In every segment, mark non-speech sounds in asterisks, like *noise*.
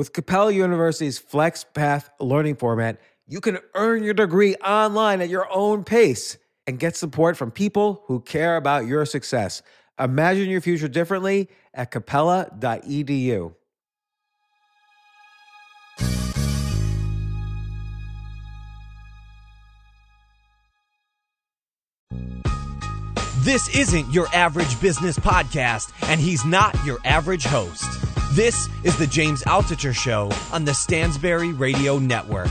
With Capella University's FlexPath learning format, you can earn your degree online at your own pace and get support from people who care about your success. Imagine your future differently at capella.edu. This isn't your average business podcast, and he's not your average host. This is the James Altucher Show on the Stansberry Radio Network.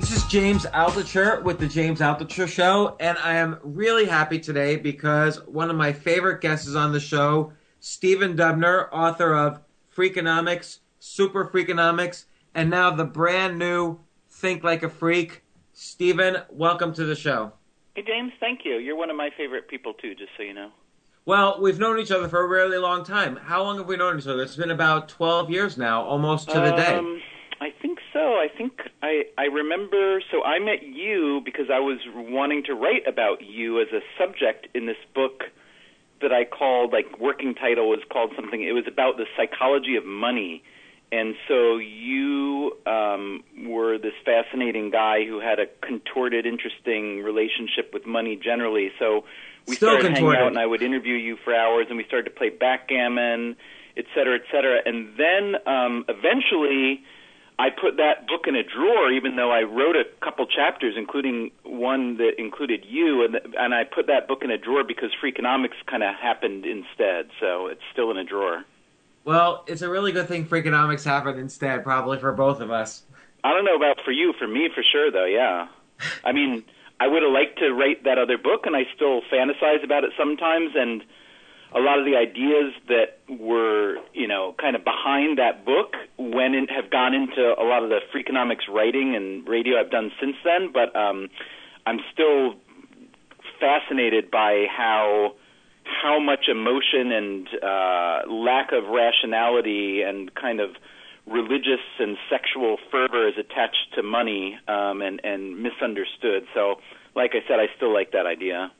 This is James Altucher with the James Altucher Show, and I am really happy today because one of my favorite guests is on the show, Stephen Dubner, author of Freakonomics, Super Freakonomics, and now the brand new Think Like a Freak. Stephen, welcome to the show. Hey, James, thank you. You're one of my favorite people, too, just so you know. Well, we've known each other for a really long time. How long have we known each other? It's been about 12 years now, almost to the day. Um, I think so. I think I, I remember. So I met you because I was wanting to write about you as a subject in this book that I called, like, working title was called something. It was about the psychology of money and so you um, were this fascinating guy who had a contorted, interesting relationship with money generally. So we Still started contorted. hanging out, and I would interview you for hours, and we started to play backgammon, et cetera, et cetera. And then um, eventually, I put that book in a drawer, even though I wrote a couple chapters, including one that included you, and and I put that book in a drawer because Freakonomics kind of happened instead. So it's still in a drawer. Well, it's a really good thing Freakonomics happened instead, probably for both of us. I don't know about for you, for me, for sure, though. Yeah, I mean, I would have liked to write that other book, and I still fantasize about it sometimes. And a lot of the ideas that were, you know, kind of behind that book went in, have gone into a lot of the Freakonomics writing and radio I've done since then. But um, I'm still fascinated by how how much emotion and uh, lack of rationality and kind of religious and sexual fervor is attached to money um, and, and misunderstood. So, like I said, I still like that idea.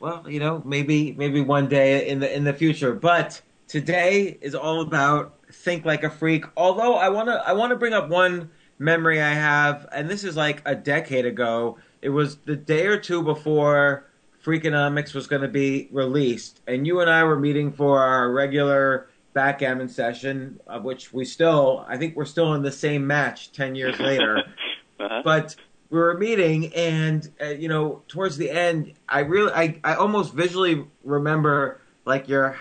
Well, you know, maybe maybe one day in the in the future, but today is all about think like a freak. Although I want to I want to bring up one memory I have and this is like a decade ago. It was the day or two before Freakonomics was going to be released, and you and I were meeting for our regular backgammon session, of which we still, I think we're still in the same match 10 years *laughs* later. Uh-huh. but we were meeting and uh, you know towards the end i really I, I almost visually remember like your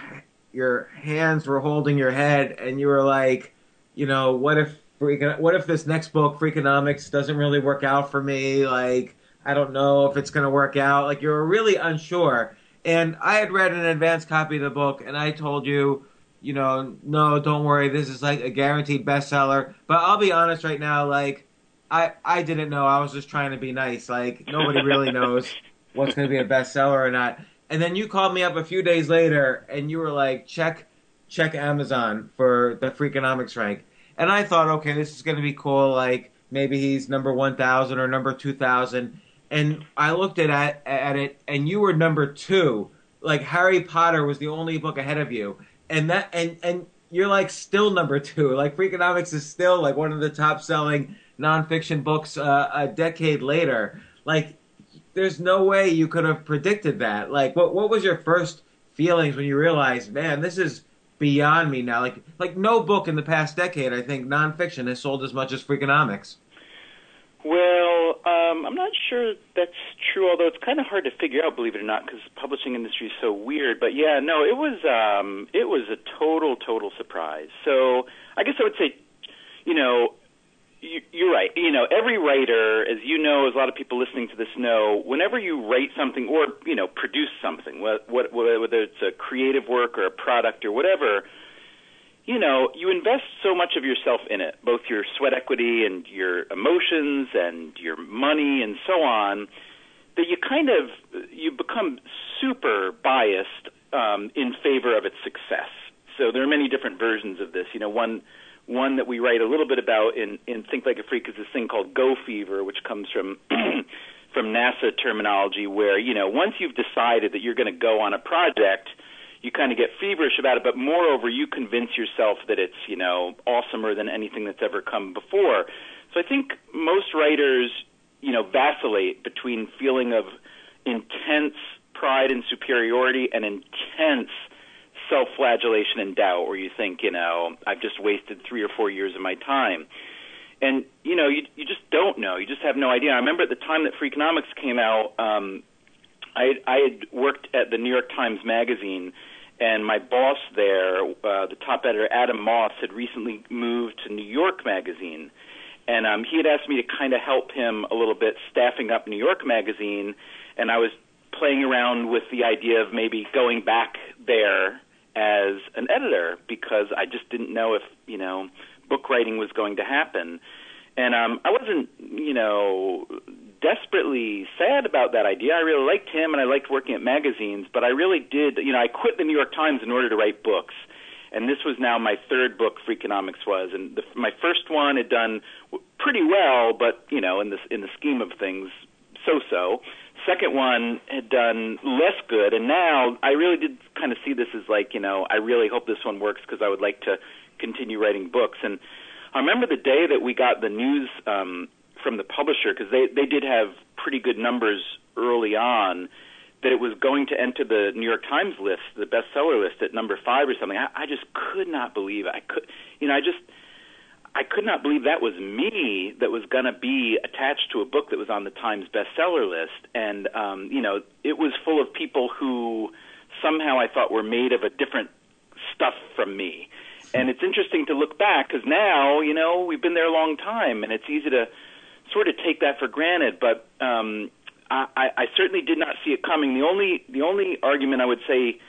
your hands were holding your head and you were like you know what if freak what if this next book freakonomics doesn't really work out for me like i don't know if it's going to work out like you were really unsure and i had read an advanced copy of the book and i told you you know no don't worry this is like a guaranteed bestseller but i'll be honest right now like I I didn't know. I was just trying to be nice. Like nobody really *laughs* knows what's going to be a bestseller or not. And then you called me up a few days later, and you were like, "Check, check Amazon for the Freakonomics rank." And I thought, okay, this is going to be cool. Like maybe he's number one thousand or number two thousand. And I looked at at at it, and you were number two. Like Harry Potter was the only book ahead of you, and that and and you're like still number two. Like Freakonomics is still like one of the top selling nonfiction books uh, a decade later. Like, there's no way you could have predicted that. Like, what what was your first feelings when you realized, man, this is beyond me now? Like, like no book in the past decade, I think, nonfiction has sold as much as Freakonomics. Well, um, I'm not sure that's true. Although it's kind of hard to figure out, believe it or not, because the publishing industry is so weird. But yeah, no, it was um, it was a total total surprise. So I guess I would say, you know, you, you're right. You know, every writer, as you know, as a lot of people listening to this know, whenever you write something or you know produce something, whether it's a creative work or a product or whatever, you know, you invest so much of yourself in it, both your sweat equity and your emotions and your money and so on, that you kind of you become super biased um, in favor of its success. So there are many different versions of this. You know, one one that we write a little bit about in, in Think Like a Freak is this thing called Go Fever, which comes from *clears throat* from NASA terminology, where you know once you've decided that you're going to go on a project, you kind of get feverish about it. But moreover, you convince yourself that it's you know awesomer than anything that's ever come before. So I think most writers, you know, vacillate between feeling of intense pride and superiority and intense self-flagellation and doubt, where you think, you know, I've just wasted three or four years of my time. And you know, you you just don't know. You just have no idea. I remember at the time that Freakonomics came out, um, I I had worked at the New York Times Magazine, and my boss there, uh, the top editor Adam Moss, had recently moved to New York Magazine, and um, he had asked me to kind of help him a little bit staffing up New York Magazine, and I was playing around with the idea of maybe going back there as an editor because I just didn't know if you know book writing was going to happen. And um, I wasn't, you know, desperately sad about that idea. I really liked him and I liked working at magazines, but I really did, you know, I quit the New York Times in order to write books. And this was now my third book, Freakonomics was, and the, my first one had done pretty well, but you know, in the in the scheme of things, so-so. Second one had done less good, and now I really did kind of see this as like, you know, I really hope this one works because I would like to continue writing books. And I remember the day that we got the news um, from the publisher because they they did have pretty good numbers early on that it was going to enter the New York Times list, the bestseller list at number five or something. I, I just could not believe it. I could, you know, I just. I could not believe that was me that was going to be attached to a book that was on the Times bestseller list, and um, you know, it was full of people who somehow I thought were made of a different stuff from me. And it's interesting to look back because now, you know, we've been there a long time, and it's easy to sort of take that for granted. But um, I, I certainly did not see it coming. The only the only argument I would say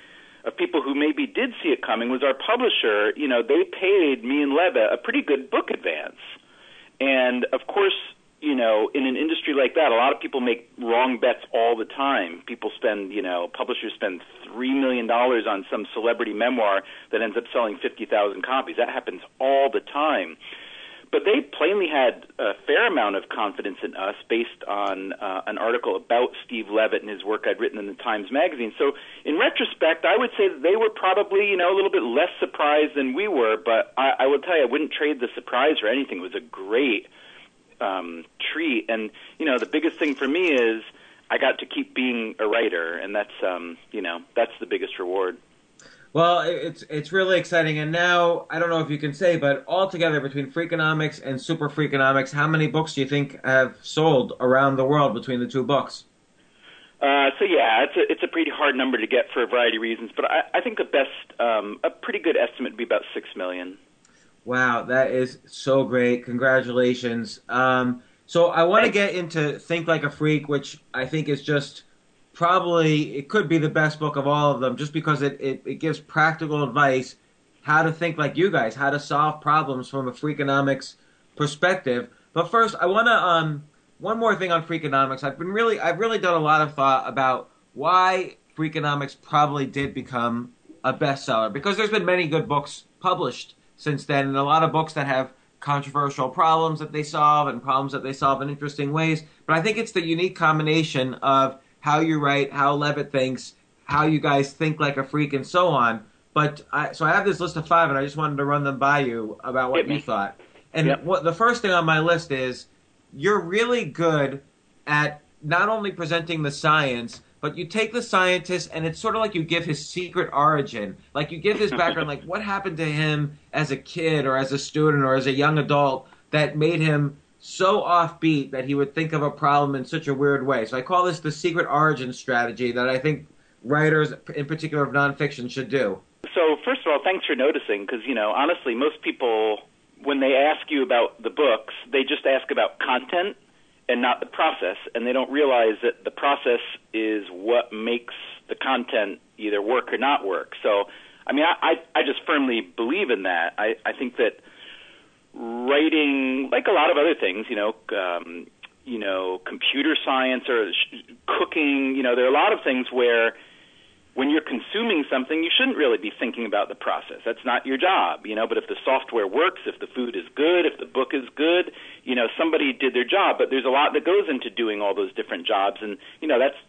of people who maybe did see it coming was our publisher. You know, they paid me and Levitt a pretty good book advance, and of course, you know, in an industry like that, a lot of people make wrong bets all the time. People spend, you know, publishers spend three million dollars on some celebrity memoir that ends up selling fifty thousand copies. That happens all the time. But they plainly had a fair amount of confidence in us based on uh, an article about Steve Levitt and his work I'd written in the Times Magazine. So, in retrospect, I would say that they were probably, you know, a little bit less surprised than we were. But I, I will tell you, I wouldn't trade the surprise for anything. It was a great um, treat. And you know, the biggest thing for me is I got to keep being a writer, and that's um, you know that's the biggest reward. Well, it's it's really exciting, and now I don't know if you can say, but altogether between Freakonomics and Super Freakonomics, how many books do you think have sold around the world between the two books? Uh, so yeah, it's a it's a pretty hard number to get for a variety of reasons, but I, I think the best, um, a pretty good estimate would be about six million. Wow, that is so great! Congratulations. Um, so I want to get into Think Like a Freak, which I think is just probably it could be the best book of all of them, just because it, it, it gives practical advice how to think like you guys, how to solve problems from a Freakonomics perspective. But first, I want to um one more thing on Freakonomics. I've been really I've really done a lot of thought about why Freakonomics probably did become a bestseller because there's been many good books published since then, and a lot of books that have controversial problems that they solve and problems that they solve in interesting ways. But I think it's the unique combination of how you write, how Levitt thinks, how you guys think like a freak, and so on. But I, so I have this list of five, and I just wanted to run them by you about what you thought. And yep. what the first thing on my list is you're really good at not only presenting the science, but you take the scientist and it's sort of like you give his secret origin. Like you give his *laughs* background, like what happened to him as a kid or as a student or as a young adult that made him so offbeat that he would think of a problem in such a weird way. So I call this the secret origin strategy that I think writers, in particular of nonfiction, should do. So first of all, thanks for noticing because you know honestly, most people when they ask you about the books, they just ask about content and not the process, and they don't realize that the process is what makes the content either work or not work. So, I mean, I I, I just firmly believe in that. I I think that writing, like a lot of other things, you know, um, you know, computer science or sh- cooking, you know, there are a lot of things where when you're consuming something, you shouldn't really be thinking about the process. That's not your job, you know. But if the software works, if the food is good, if the book is good, you know, somebody did their job. But there's a lot that goes into doing all those different jobs, and you know, that's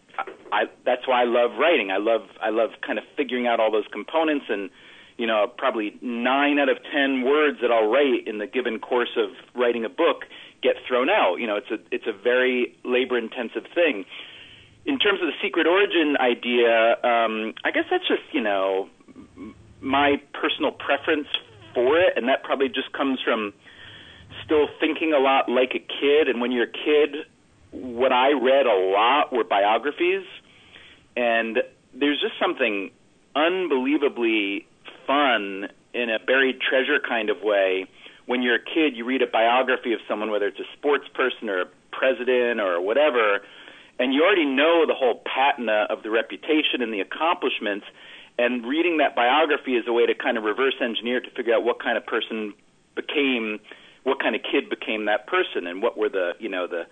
I that's why I love writing. I love I love kind of figuring out all those components and you know, probably nine out of ten words that I'll write in the given course of writing a book get thrown out. You know, it's a it's a very labor intensive thing in terms of the secret origin idea, um, I guess that's just you know my personal preference for it, and that probably just comes from still thinking a lot like a kid. And when you're a kid, what I read a lot were biographies, and there's just something unbelievably fun in a buried treasure kind of way. When you're a kid, you read a biography of someone, whether it's a sports person or a president or whatever and you already know the whole patina of the reputation and the accomplishments and reading that biography is a way to kind of reverse engineer to figure out what kind of person became what kind of kid became that person and what were the you know the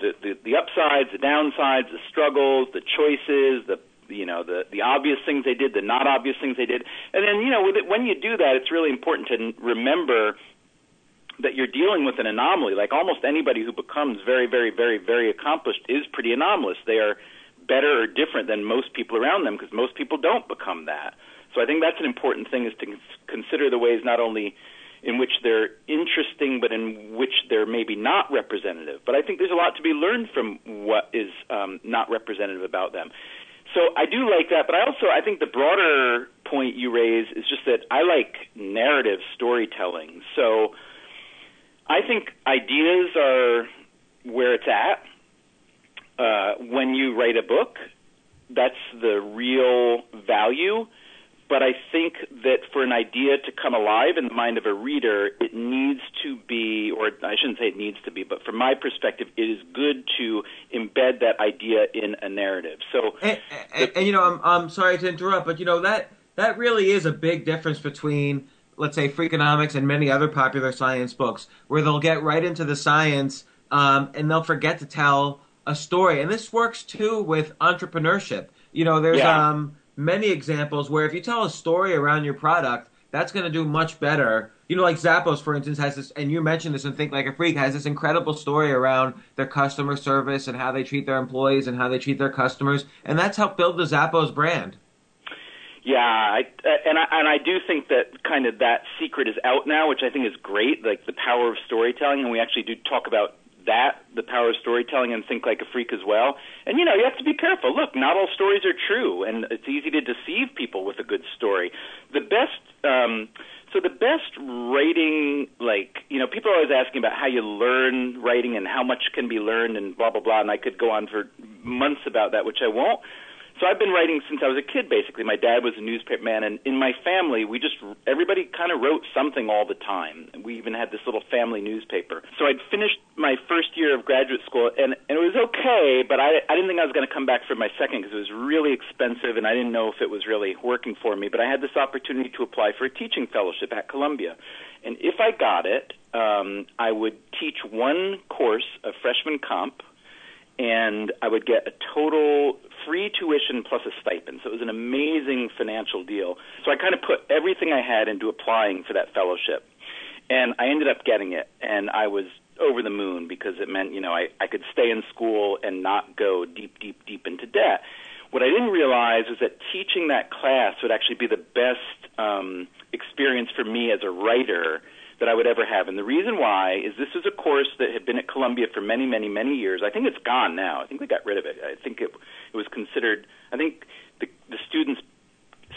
the the, the upsides the downsides the struggles the choices the you know the the obvious things they did the not obvious things they did and then you know with it, when you do that it's really important to remember that you're dealing with an anomaly. Like almost anybody who becomes very, very, very, very accomplished is pretty anomalous. They are better or different than most people around them because most people don't become that. So I think that's an important thing is to consider the ways not only in which they're interesting, but in which they're maybe not representative. But I think there's a lot to be learned from what is um, not representative about them. So I do like that, but I also I think the broader point you raise is just that I like narrative storytelling. So I think ideas are where it's at. Uh, when you write a book, that's the real value. But I think that for an idea to come alive in the mind of a reader, it needs to be, or I shouldn't say it needs to be, but from my perspective, it is good to embed that idea in a narrative. So, and, and, and you know, I'm I'm sorry to interrupt, but you know that that really is a big difference between let's say Freakonomics and many other popular science books, where they'll get right into the science um, and they'll forget to tell a story. And this works too with entrepreneurship. You know, there's yeah. um, many examples where if you tell a story around your product, that's going to do much better. You know, like Zappos, for instance, has this, and you mentioned this in Think Like a Freak, has this incredible story around their customer service and how they treat their employees and how they treat their customers. And that's helped build the Zappos brand. Yeah, I, and I and I do think that kind of that secret is out now, which I think is great, like the power of storytelling, and we actually do talk about that, the power of storytelling, and think like a freak as well. And you know, you have to be careful. Look, not all stories are true, and it's easy to deceive people with a good story. The best. um so the best writing, like you know, people are always asking about how you learn writing and how much can be learned and blah blah blah, and I could go on for months about that, which I won't. So I've been writing since I was a kid. Basically, my dad was a newspaperman, and in my family, we just everybody kind of wrote something all the time. We even had this little family newspaper. So I'd finished my first year of graduate school, and, and it was okay, but I I didn't think I was going to come back for my second because it was really expensive, and I didn't know if it was really working for me. But I had this opportunity to apply for a teaching fellowship at Columbia, and if I got it, um, I would teach one course of freshman comp and I would get a total free tuition plus a stipend. So it was an amazing financial deal. So I kind of put everything I had into applying for that fellowship. And I ended up getting it, and I was over the moon because it meant, you know, I, I could stay in school and not go deep, deep, deep into debt. What I didn't realize was that teaching that class would actually be the best um, experience for me as a writer that I would ever have. And the reason why is this is a course that had been at Columbia for many, many, many years. I think it's gone now. I think they got rid of it. I think it it was considered. I think the the students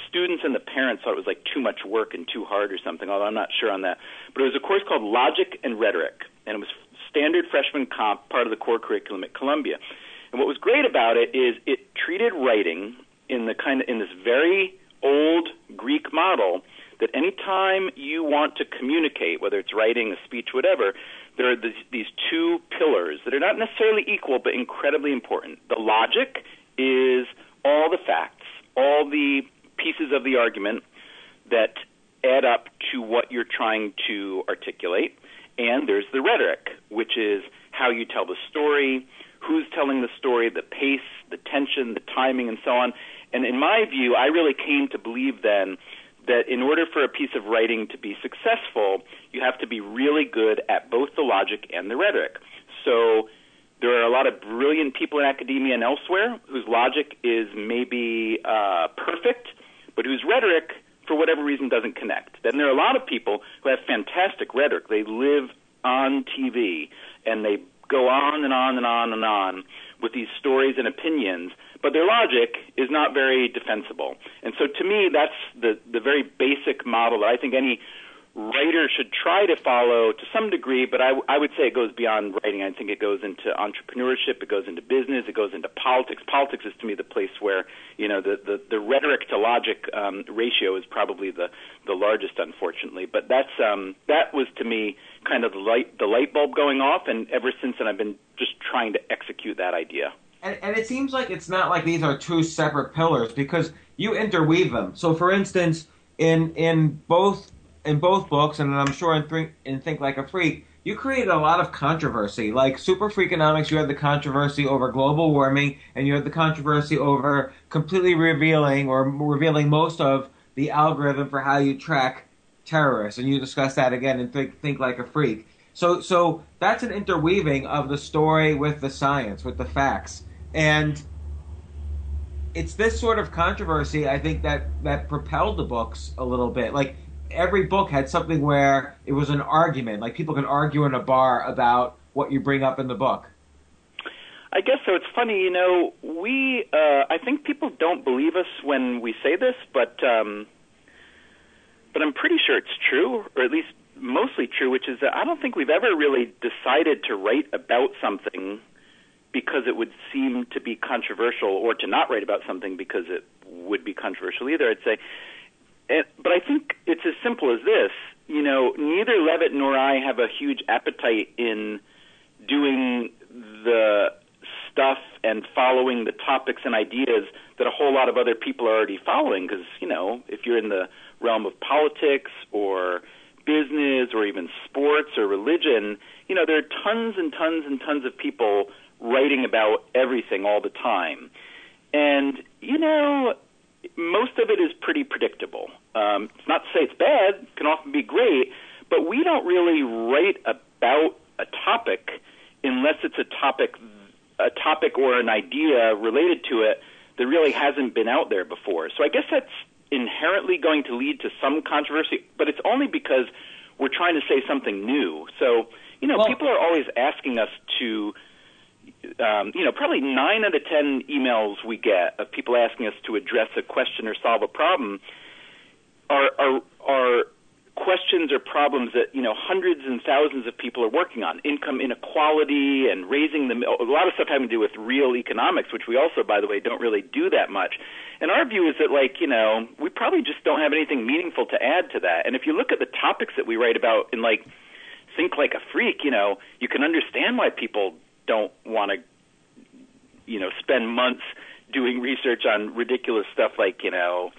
students and the parents thought it was like too much work and too hard or something. Although I'm not sure on that. But it was a course called Logic and Rhetoric, and it was standard freshman comp, part of the core curriculum at Columbia. And what was great about it is it treated writing in the kind of in this very old Greek model that anytime you want to communicate, whether it's writing, a speech, whatever, there are this, these two pillars that are not necessarily equal but incredibly important. The logic is all the facts, all the pieces of the argument that add up to what you're trying to articulate. And there's the rhetoric, which is how you tell the story, who's telling the story, the pace, the tension, the timing, and so on. And in my view, I really came to believe then that in order for a piece of writing to be successful, you have to be really good at both the logic and the rhetoric. So there are a lot of brilliant people in academia and elsewhere whose logic is maybe uh, perfect, but whose rhetoric, for whatever reason, doesn't connect. Then there are a lot of people who have fantastic rhetoric. They live on TV and they go on and on and on and on with these stories and opinions, but their logic is not very defensible. And so to me, that's the, the very basic model that I think any writer should try to follow to some degree, but I, I would say it goes beyond writing. I think it goes into entrepreneurship, it goes into business, it goes into politics. Politics is to me the place where you know the the, the rhetoric to logic um, ratio is probably the the largest, unfortunately. But that's um, that was to me kind of the light the light bulb going off, and ever since then I've been just trying to execute that idea. And, and it seems like it's not like these are two separate pillars because you interweave them. So, for instance, in in both in both books, and I'm sure in Think, in Think Like a Freak, you created a lot of controversy. Like Super Freakonomics, you had the controversy over global warming, and you had the controversy over completely revealing or revealing most of the algorithm for how you track terrorists, and you discuss that again in Think, Think Like a Freak. So, so that's an interweaving of the story with the science, with the facts, and it's this sort of controversy I think that that propelled the books a little bit. Like every book had something where it was an argument. Like people can argue in a bar about what you bring up in the book. I guess so. It's funny, you know. We, uh, I think people don't believe us when we say this, but um, but I'm pretty sure it's true, or at least mostly true. Which is that I don't think we've ever really decided to write about something because it would seem to be controversial, or to not write about something because it would be controversial either. I'd say and, but I think it's as simple as this. You know, neither Levitt nor I have a huge appetite in doing the stuff and following the topics and ideas that a whole lot of other people are already following. Because you know, if you're in the realm of politics or business or even sports or religion, you know, there are tons and tons and tons of people writing about everything all the time. And you know, most of it is pretty predictable. Um, it's not to say it's bad; it can often be great, but we don't really write about a topic unless it's a topic, a topic or an idea related to it that really hasn't been out there before. So I guess that's inherently going to lead to some controversy, but it's only because we're trying to say something new. So you know, well, people are always asking us to um, you know, probably nine out of ten emails we get of people asking us to address a question or solve a problem are are, are questions or problems that you know hundreds and thousands of people are working on. Income inequality and raising the a lot of stuff having to do with real economics which we also by the way don't really do that much. And our view is that like you know we probably just don't have anything meaningful to add to that. And if you look at the topics that we write about in like think like a freak you know you can understand why people don't want to, you know, spend months doing research on ridiculous stuff like, you know,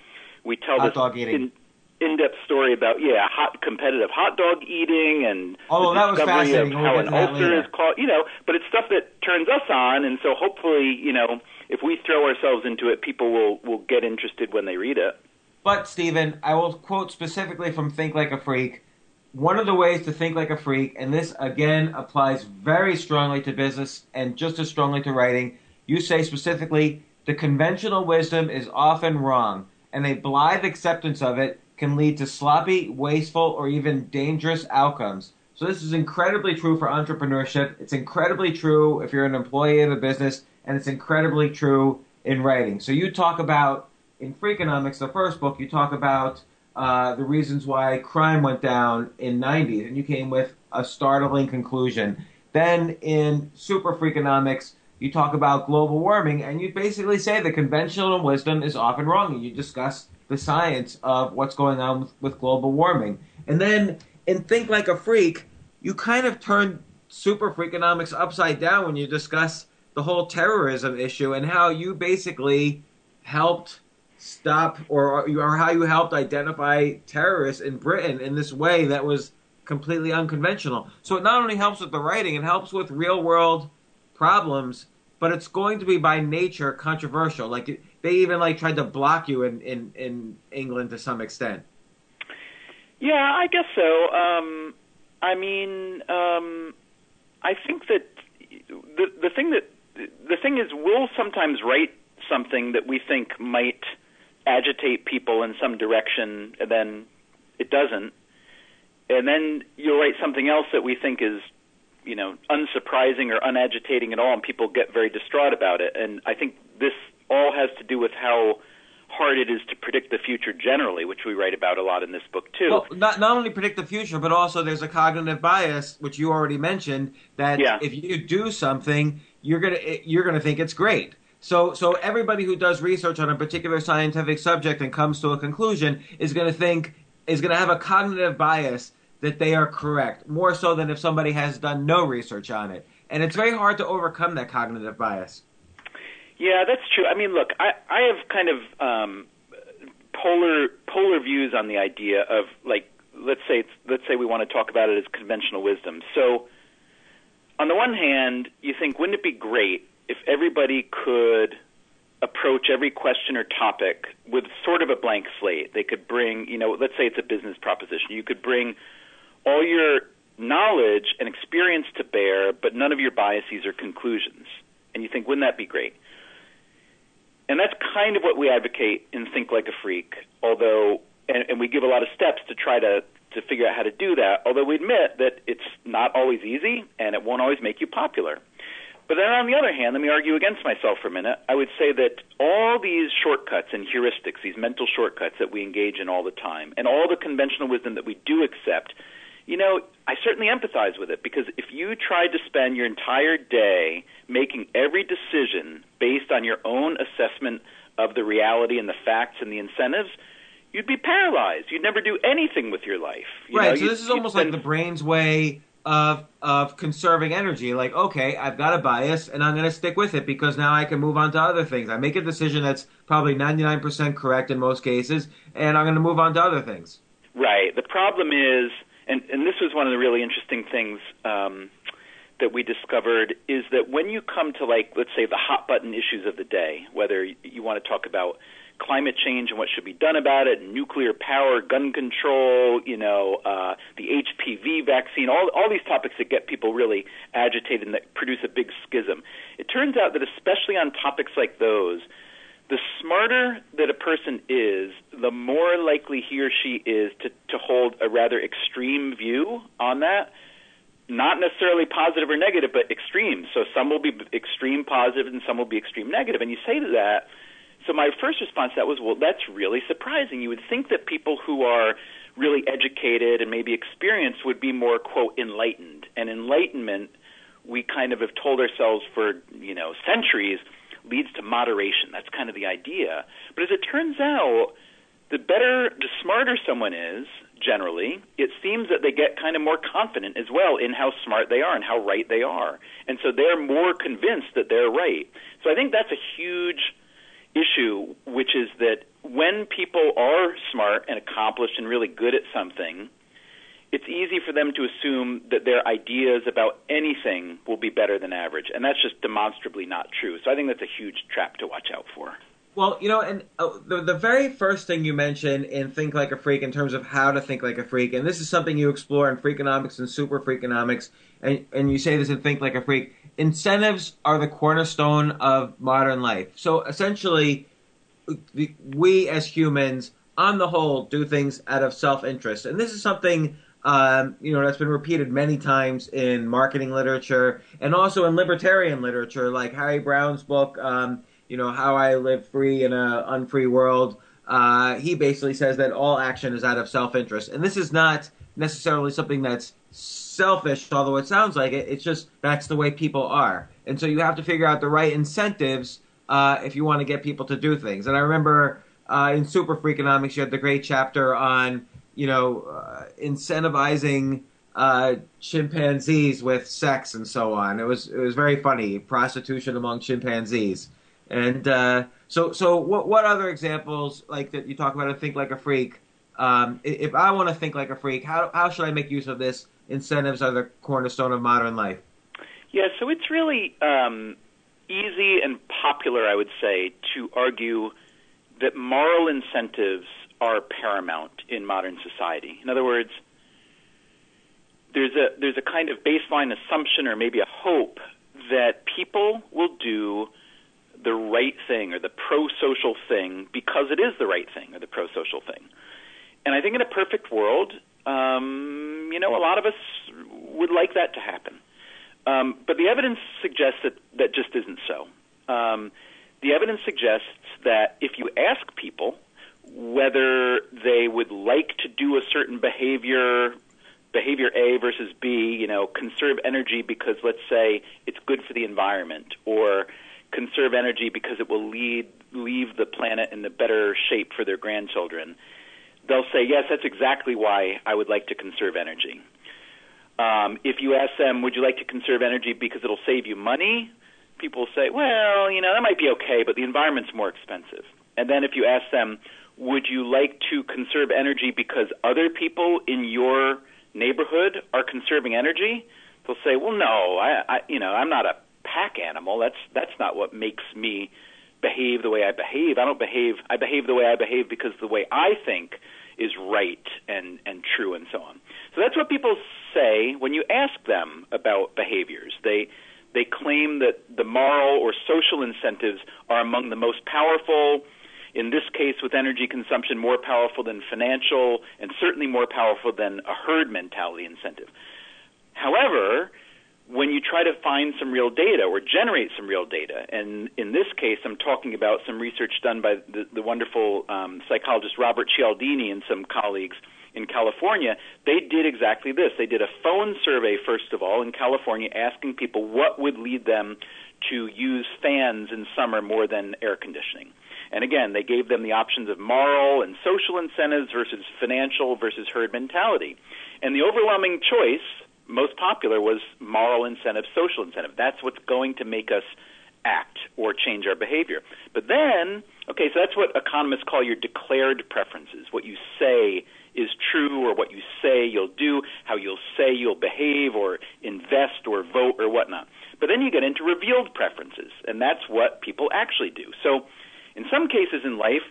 we tell hot this dog eating. In, in-depth story about yeah, hot competitive hot dog eating and oh, the that was discovery fascinating. of how an ulcer is called, you know, but it's stuff that turns us on, and so hopefully, you know, if we throw ourselves into it, people will will get interested when they read it. But Stephen, I will quote specifically from Think Like a Freak. One of the ways to think like a freak, and this again applies very strongly to business and just as strongly to writing, you say specifically, the conventional wisdom is often wrong, and a blithe acceptance of it can lead to sloppy, wasteful, or even dangerous outcomes. So this is incredibly true for entrepreneurship. It's incredibly true if you're an employee of a business, and it's incredibly true in writing. So you talk about in Freakonomics, the first book, you talk about uh, the reasons why crime went down in 90s, and you came with a startling conclusion. Then in Super Freakonomics, you talk about global warming, and you basically say the conventional wisdom is often wrong, and you discuss the science of what's going on with, with global warming. And then in Think Like a Freak, you kind of turn Super Freakonomics upside down when you discuss the whole terrorism issue and how you basically helped stop or or how you helped identify terrorists in Britain in this way that was completely unconventional. So it not only helps with the writing, it helps with real world problems, but it's going to be by nature controversial. Like they even like tried to block you in in in England to some extent. Yeah, I guess so. Um, I mean, um, I think that the the thing that the thing is, we'll sometimes write something that we think might agitate people in some direction, and then it doesn't. And then you'll write something else that we think is, you know, unsurprising or unagitating at all, and people get very distraught about it. And I think this all has to do with how hard it is to predict the future generally, which we write about a lot in this book too. Well, not not only predict the future, but also there's a cognitive bias, which you already mentioned, that Yeah. if you do something, you're gonna you're gonna think it's great. So so everybody who does research on a particular scientific subject and comes to a conclusion is gonna think is gonna have a cognitive bias that they are correct, more so than if somebody has done no research on it. And it's very hard to overcome that cognitive bias. Yeah, that's true. I mean, look, I I have kind of um, polar polar views on the idea of like let's say let's say we want to talk about it as conventional wisdom. So, on the one hand, you think wouldn't it be great if everybody could approach every question or topic with sort of a blank slate. They could bring, you know, let's say it's a business proposition. You could bring all your knowledge and experience to bear, but none of your biases or conclusions. And you think, wouldn't that be great? And that's kind of what we advocate in Think Like a Freak, although, and, and we give a lot of steps to try to, to figure out how to do that, although we admit that it's not always easy and it won't always make you popular. But then on the other hand, let me argue against myself for a minute. I would say that all these shortcuts and heuristics, these mental shortcuts that we engage in all the time, and all the conventional wisdom that we do accept, you know, I certainly empathize with it because if you tried to spend your entire day making every decision based on your own assessment of the reality and the facts and the incentives, you'd be paralyzed. You'd never do anything with your life. You right. know, so this is almost like the brain's way of of conserving energy. Like, okay, I've got a bias, and I'm going to stick with it because now I can move on to other things. I make a decision that's probably 99% correct in most cases, and I'm going to move on to other things. Right. The problem is, and, and this was one of the really interesting things um, that we discovered, is that when you come to, like, let's say the hot button issues of the day, whether you want to talk about climate change and what should be done about it, nuclear power, gun control, you know, uh, the HPV vaccine, all, all these topics that get people really agitated and that produce a big schism. It turns out that especially on topics like those, the smarter that a person is, the more likely he or she is to, to hold a rather extreme view on that. Not necessarily positive or negative, but extreme. So some will be extreme positive and some will be extreme negative. And you say to that, so my first response to that was, well, that's really surprising. You would think that people who are really educated and maybe experienced would be more, quote, enlightened. And enlightenment, we kind of have told ourselves for, you know, centuries, leads to moderation. That's kind of the idea. But as it turns out, the better, the smarter someone is, generally, it seems that they get kind of more confident as well in how smart they are and how right they are. And so they're more convinced that they're right. So I think that's a huge issue, which is that when people are smart and accomplished and really good at something, it's easy for them to assume that their ideas about anything will be better than average, and that's just demonstrably not true. So I think that's a huge trap to watch out for. Well, you know, and uh, the, the very first thing you mentioned in Think Like a Freak in terms of how to think like a freak, and this is something you explore in Freakonomics and Super Freakonomics, and, and you say this in Think Like a Freak, incentives are the cornerstone of modern life. So essentially, we as humans, on the whole, do things out of self-interest, and this is something um, you know that's been repeated many times in marketing literature and also in libertarian literature, like Harry Browne's book, um, you know, How I Live Free in a Unfree World. Uh, he basically says that all action is out of self-interest, and this is not necessarily something that's selfish, although it sounds like it. It's just that's the way people are, and so you have to figure out the right incentives uh, if you want to get people to do things. And I remember uh, in Super Freakonomics, you had the great chapter on you know uh, incentivizing uh, chimpanzees with sex and so on. It was it was very funny prostitution among chimpanzees. And uh, so so what what other examples like that you talk about in Think Like a Freak? Um, if I want to think like a freak, how how should I make use of this? Incentives are the cornerstone of modern life. Yeah, so it's really um, easy and popular, I would say, to argue that moral incentives are paramount in modern society. In other words, there's a there's a kind of baseline assumption or maybe a hope that people will do the right thing or the pro-social thing because it is the right thing or the pro-social thing. And I think in a perfect world, um, you know, a lot of us would like that to happen. Um, but the evidence suggests that that just isn't so. Um, the evidence suggests that if you ask people whether they would like to do a certain behavior, behavior A versus B, you know, conserve energy because let's say it's good for the environment, or conserve energy because it will lead leave the planet in a better shape for their grandchildren, they'll say, yes, that's exactly why I would like to conserve energy. Um, if you ask them, would you like to conserve energy because it'll save you money? People say, well, you know, that might be okay, but the environment's more expensive. And then if you ask them, would you like to conserve energy because other people in your neighborhood are conserving energy? They'll say, well, no, I, I you know, I'm not a pack animal. That's that's not what makes me behave the way I behave. I don't behave. I behave the way I behave because the way I think is right and and true and so on. So that's what people say when you ask them about behaviors. They they claim that the moral or social incentives are among the most powerful. In this case, with energy consumption, more powerful than financial, and certainly more powerful than a herd mentality incentive. However, when you try to find some real data or generate some real data, and in this case, I'm talking about some research done by the, the wonderful um, psychologist Robert Cialdini and some colleagues in California, they did exactly this. They did a phone survey, first of all, in California, asking people what would lead them to use fans in summer more than air conditioning. And again, they gave them the options of moral and social incentives versus financial versus herd mentality. And the overwhelming choice, most popular, was moral incentive, social incentive. That's what's going to make us act or change our behavior. But then, okay, so that's what economists call your declared preferences, what you say is true or what you say you'll do, how you'll say you'll behave or invest or vote or whatnot. But then you get into revealed preferences, and that's what people actually do. So in some cases in life,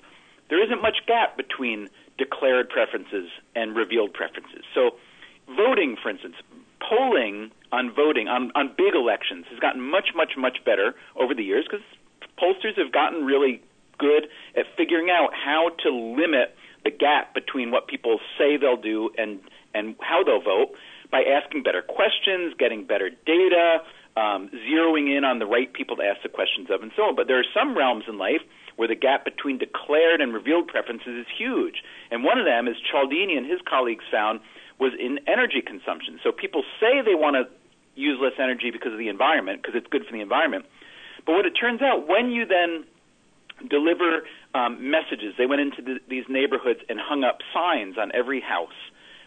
there isn't much gap between declared preferences and revealed preferences. So voting, for instance, polling on voting on, on big elections has gotten much, much, much better over the years because pollsters have gotten really good at figuring out how to limit the gap between what people say they'll do and and how they'll vote by asking better questions, getting better data, um, zeroing in on the right people to ask the questions of, and so on. But there are some realms in life where the gap between declared and revealed preferences is huge. And one of them, as Cialdini and his colleagues found, was in energy consumption. So people say they want to use less energy because of the environment, because it's good for the environment. But what it turns out, when you then deliver um, messages. They went into the, these neighborhoods and hung up signs on every house.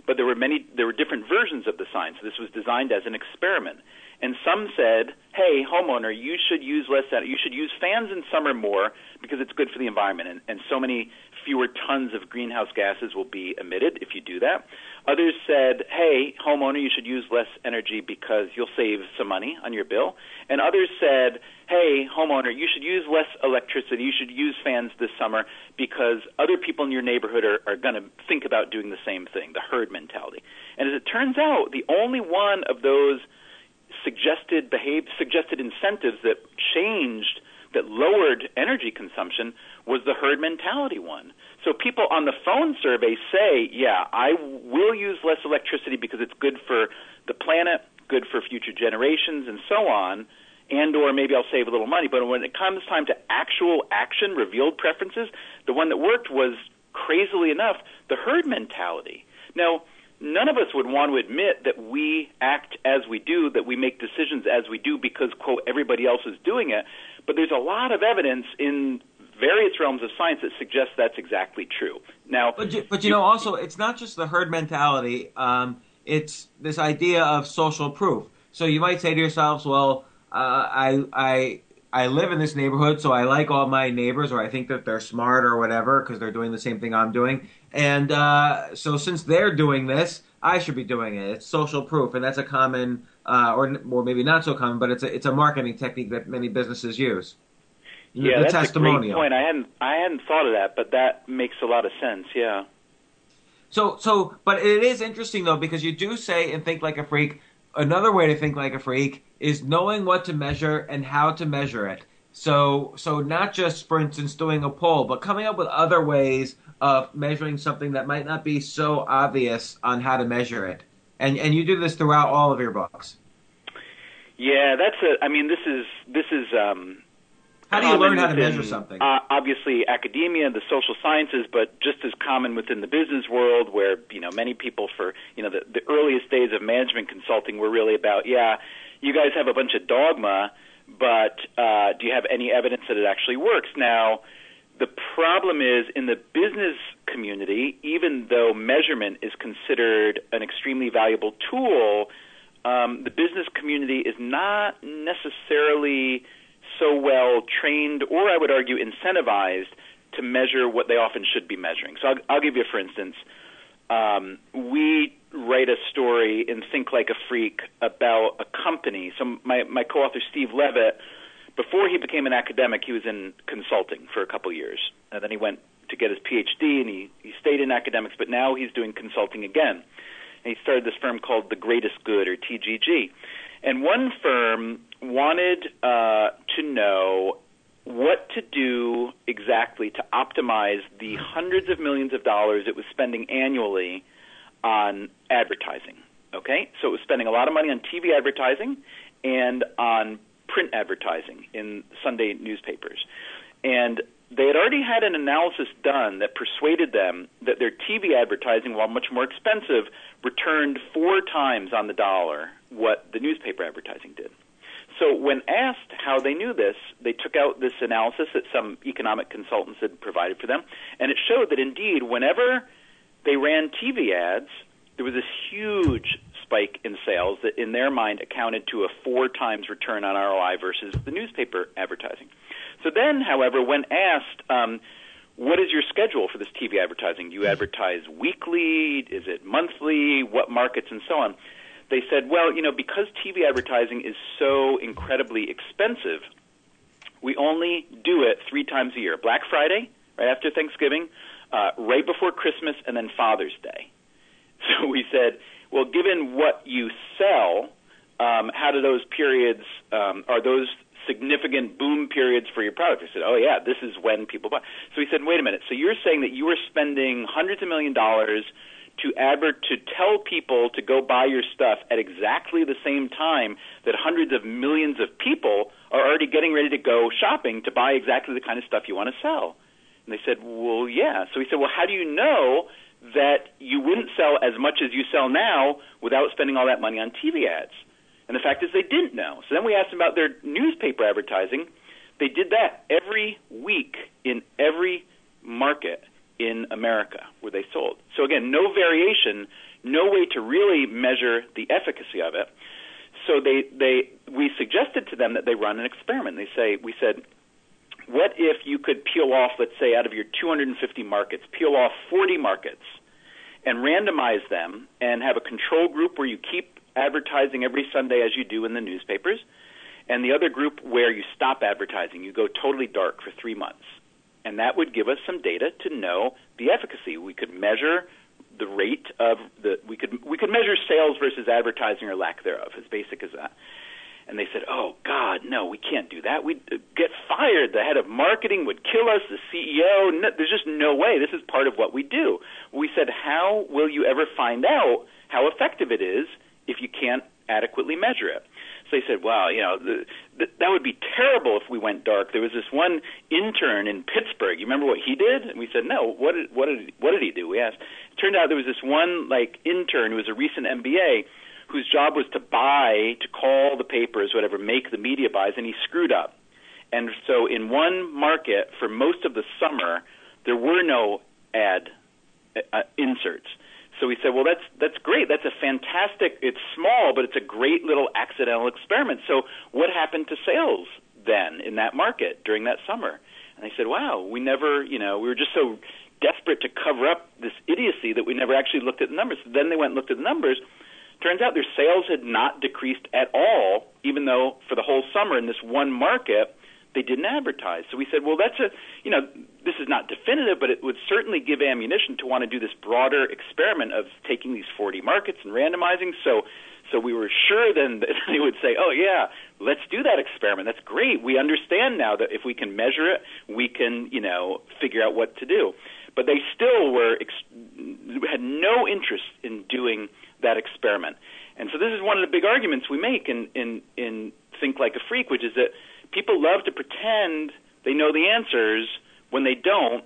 But there were many, there were different versions of the signs. So this was designed as an experiment. And some said, "Hey, homeowner, you should use less. You should use fans in summer more because it's good for the environment, and, and so many fewer tons of greenhouse gases will be emitted if you do that." Others said, hey, homeowner, you should use less energy because you'll save some money on your bill. And others said, hey, homeowner, you should use less electricity. You should use fans this summer because other people in your neighborhood are, are going to think about doing the same thing, the herd mentality. And as it turns out, the only one of those suggested behave, suggested incentives that changed, that lowered energy consumption, was the herd mentality one. So people on the phone survey say, yeah, I will use less electricity because it's good for the planet, good for future generations, and so on, and or maybe I'll save a little money. But when it comes time to actual action, revealed preferences, the one that worked was crazily enough the herd mentality. Now, none of us would want to admit that we act as we do, that we make decisions as we do because, quote, everybody else is doing it. But there's a lot of evidence in various realms of science that suggest that's exactly true. Now, but you, but you know, also it's not just the herd mentality. Um, it's this idea of social proof. So you might say to yourselves, "Well, uh, I I I live in this neighborhood, so I like all my neighbors, or I think that they're smart or whatever because they're doing the same thing I'm doing. And uh, so since they're doing this, I should be doing it. It's social proof, and that's a common uh, or or maybe not so common, but it's a it's a marketing technique that many businesses use. Yeah, the that's testimonial. a great point. I hadn't I hadn't thought of that, but that makes a lot of sense. Yeah. So so, but it is interesting though because you do say and think like a freak. Another way to think like a freak is knowing what to measure and how to measure it. So so not just for instance doing a poll, but coming up with other ways of measuring something that might not be so obvious on how to measure it. And and you do this throughout all of your books. Yeah, that's a. I mean, this is this is um, how do you learn how to measure something? Uh, obviously, academia, the social sciences, but just as common within the business world, where you know many people for you know the, the earliest days of management consulting were really about, yeah, you guys have a bunch of dogma, but uh, do you have any evidence that it actually works? Now, the problem is in the business community, even though measurement is considered an extremely valuable tool, um, the business community is not necessarily so well trained, or I would argue incentivized, to measure what they often should be measuring. So I'll, I'll give you, for instance, um, we write a story in Think Like a Freak about a company. So my, my co-author Steve Levitt, before he became an academic, he was in consulting for a couple years, and then he went to get his PhD, and he, he stayed in academics, but now he's doing consulting again. And he started this firm called The Greatest Good, or TGG. And one firm wanted uh, to know what to do exactly to optimize the hundreds of millions of dollars it was spending annually on advertising. Okay, so it was spending a lot of money on TV advertising and on print advertising in Sunday newspapers. And they had already had an analysis done that persuaded them that their TV advertising, while much more expensive, returned four times on the dollar what the newspaper advertising did. So, when asked how they knew this, they took out this analysis that some economic consultants had provided for them, and it showed that indeed, whenever they ran TV ads, there was this huge spike in sales that, in their mind, accounted to a four times return on ROI versus the newspaper advertising. So then, however, when asked, um, what is your schedule for this TV advertising? Do you advertise weekly? Is it monthly? What markets and so on? They said, well, you know, because TV advertising is so incredibly expensive, we only do it three times a year Black Friday, right after Thanksgiving, uh, right before Christmas, and then Father's Day. *laughs* So we said, well, given what you sell, um, how do those periods, um, are those significant boom periods for your product. I said, oh yeah, this is when people buy. So he said, wait a minute. So you're saying that you are spending hundreds of million dollars to advert to tell people to go buy your stuff at exactly the same time that hundreds of millions of people are already getting ready to go shopping to buy exactly the kind of stuff you want to sell. And they said, well, yeah. So he said, well, how do you know that you wouldn't sell as much as you sell now without spending all that money on TV ads? And the fact is, they didn't know. So then we asked them about their newspaper advertising. They did that every week in every market in America where they sold. So again, no variation, no way to really measure the efficacy of it. So they, they we suggested to them that they run an experiment. They say we said, what if you could peel off, let's say, out of your 250 markets, peel off 40 markets and randomize them and have a control group where you keep advertising every Sunday as you do in the newspapers, and the other group where you stop advertising, you go totally dark for three months. And that would give us some data to know the efficacy. We could measure the rate of the we could we could measure sales versus advertising or lack thereof, as basic as that. And they said, "Oh God, no, we can't do that. We'd uh, get fired. The head of marketing would kill us. The CEO. No, there's just no way. This is part of what we do." We said, "How will you ever find out how effective it is if you can't adequately measure it. So they said, "Well, you know, the, the, that would be terrible if we went dark." There was this one intern in Pittsburgh. You remember what he did? And we said, "No. What did what did what did he do?" We asked. It turned out there was this one like intern who was a recent MBA whose job was to buy, to call the papers, whatever, make the media buys, and he screwed up. And so in one market for most of the summer, there were no ad uh, inserts. So we said, well, that's that's great. That's a fantastic. It's small, but it's a great little accidental experiment. So what happened to sales then in that market during that summer? And they said, wow, we never, you know, we were just so desperate to cover up this idiocy that we never actually looked at the numbers. Then they went and looked at the numbers. Turns out their sales had not decreased at all, even though for the whole summer in this one market they didn't advertise. So we said, well, that's a, you know, this is not definitive, but it would certainly give ammunition to want to do this broader experiment of taking these 40 markets and randomizing. So, so we were sure then *laughs* that they would say, oh yeah, let's do that experiment. That's great. We understand now that if we can measure it, we can, you know, figure out what to do. But they still were ex- had no interest in doing that experiment. And so this is one of the big arguments we make in in in Think Like a Freak, which is that people love to pretend they know the answers when they don't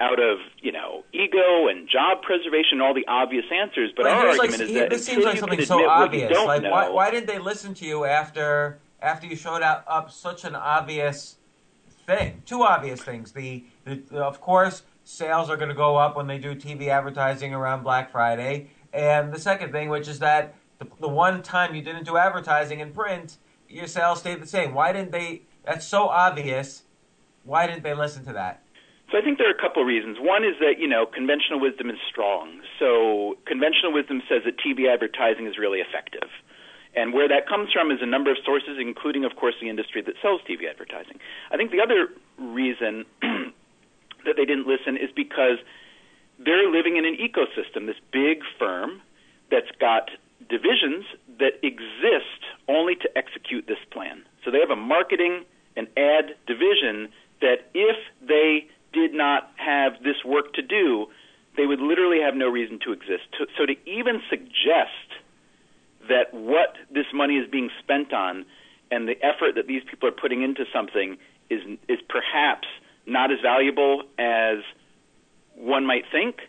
out of you know ego and job preservation and all the obvious answers but our argument like, is that this seems like something so admit what you obvious. Like, know, why, why didn't they listen to you after after you showed out, up such an obvious thing? Two obvious things. The, the, the of course, sales are going to go up when they do TV advertising around Black Friday, and the second thing, which is that the, the one time you didn't do advertising in print, your sales stayed the same. Why didn't they? That's so obvious. Why didn't they listen to that? So I think there are a couple of reasons. One is that you know conventional wisdom is strong. So conventional wisdom says that TV advertising is really effective, and where that comes from is a number of sources, including, of course, the industry that sells TV advertising. I think the other reason *clears throat* that they didn't listen is because they're living in an ecosystem, this big firm that's got divisions that exist only to execute this plan. So they have a marketing and ad division that if they did not have this work to do, they would literally have no reason to exist. So to even suggest that what this money is being spent on and the effort that these people are putting into something is is perhaps not as valuable as one might think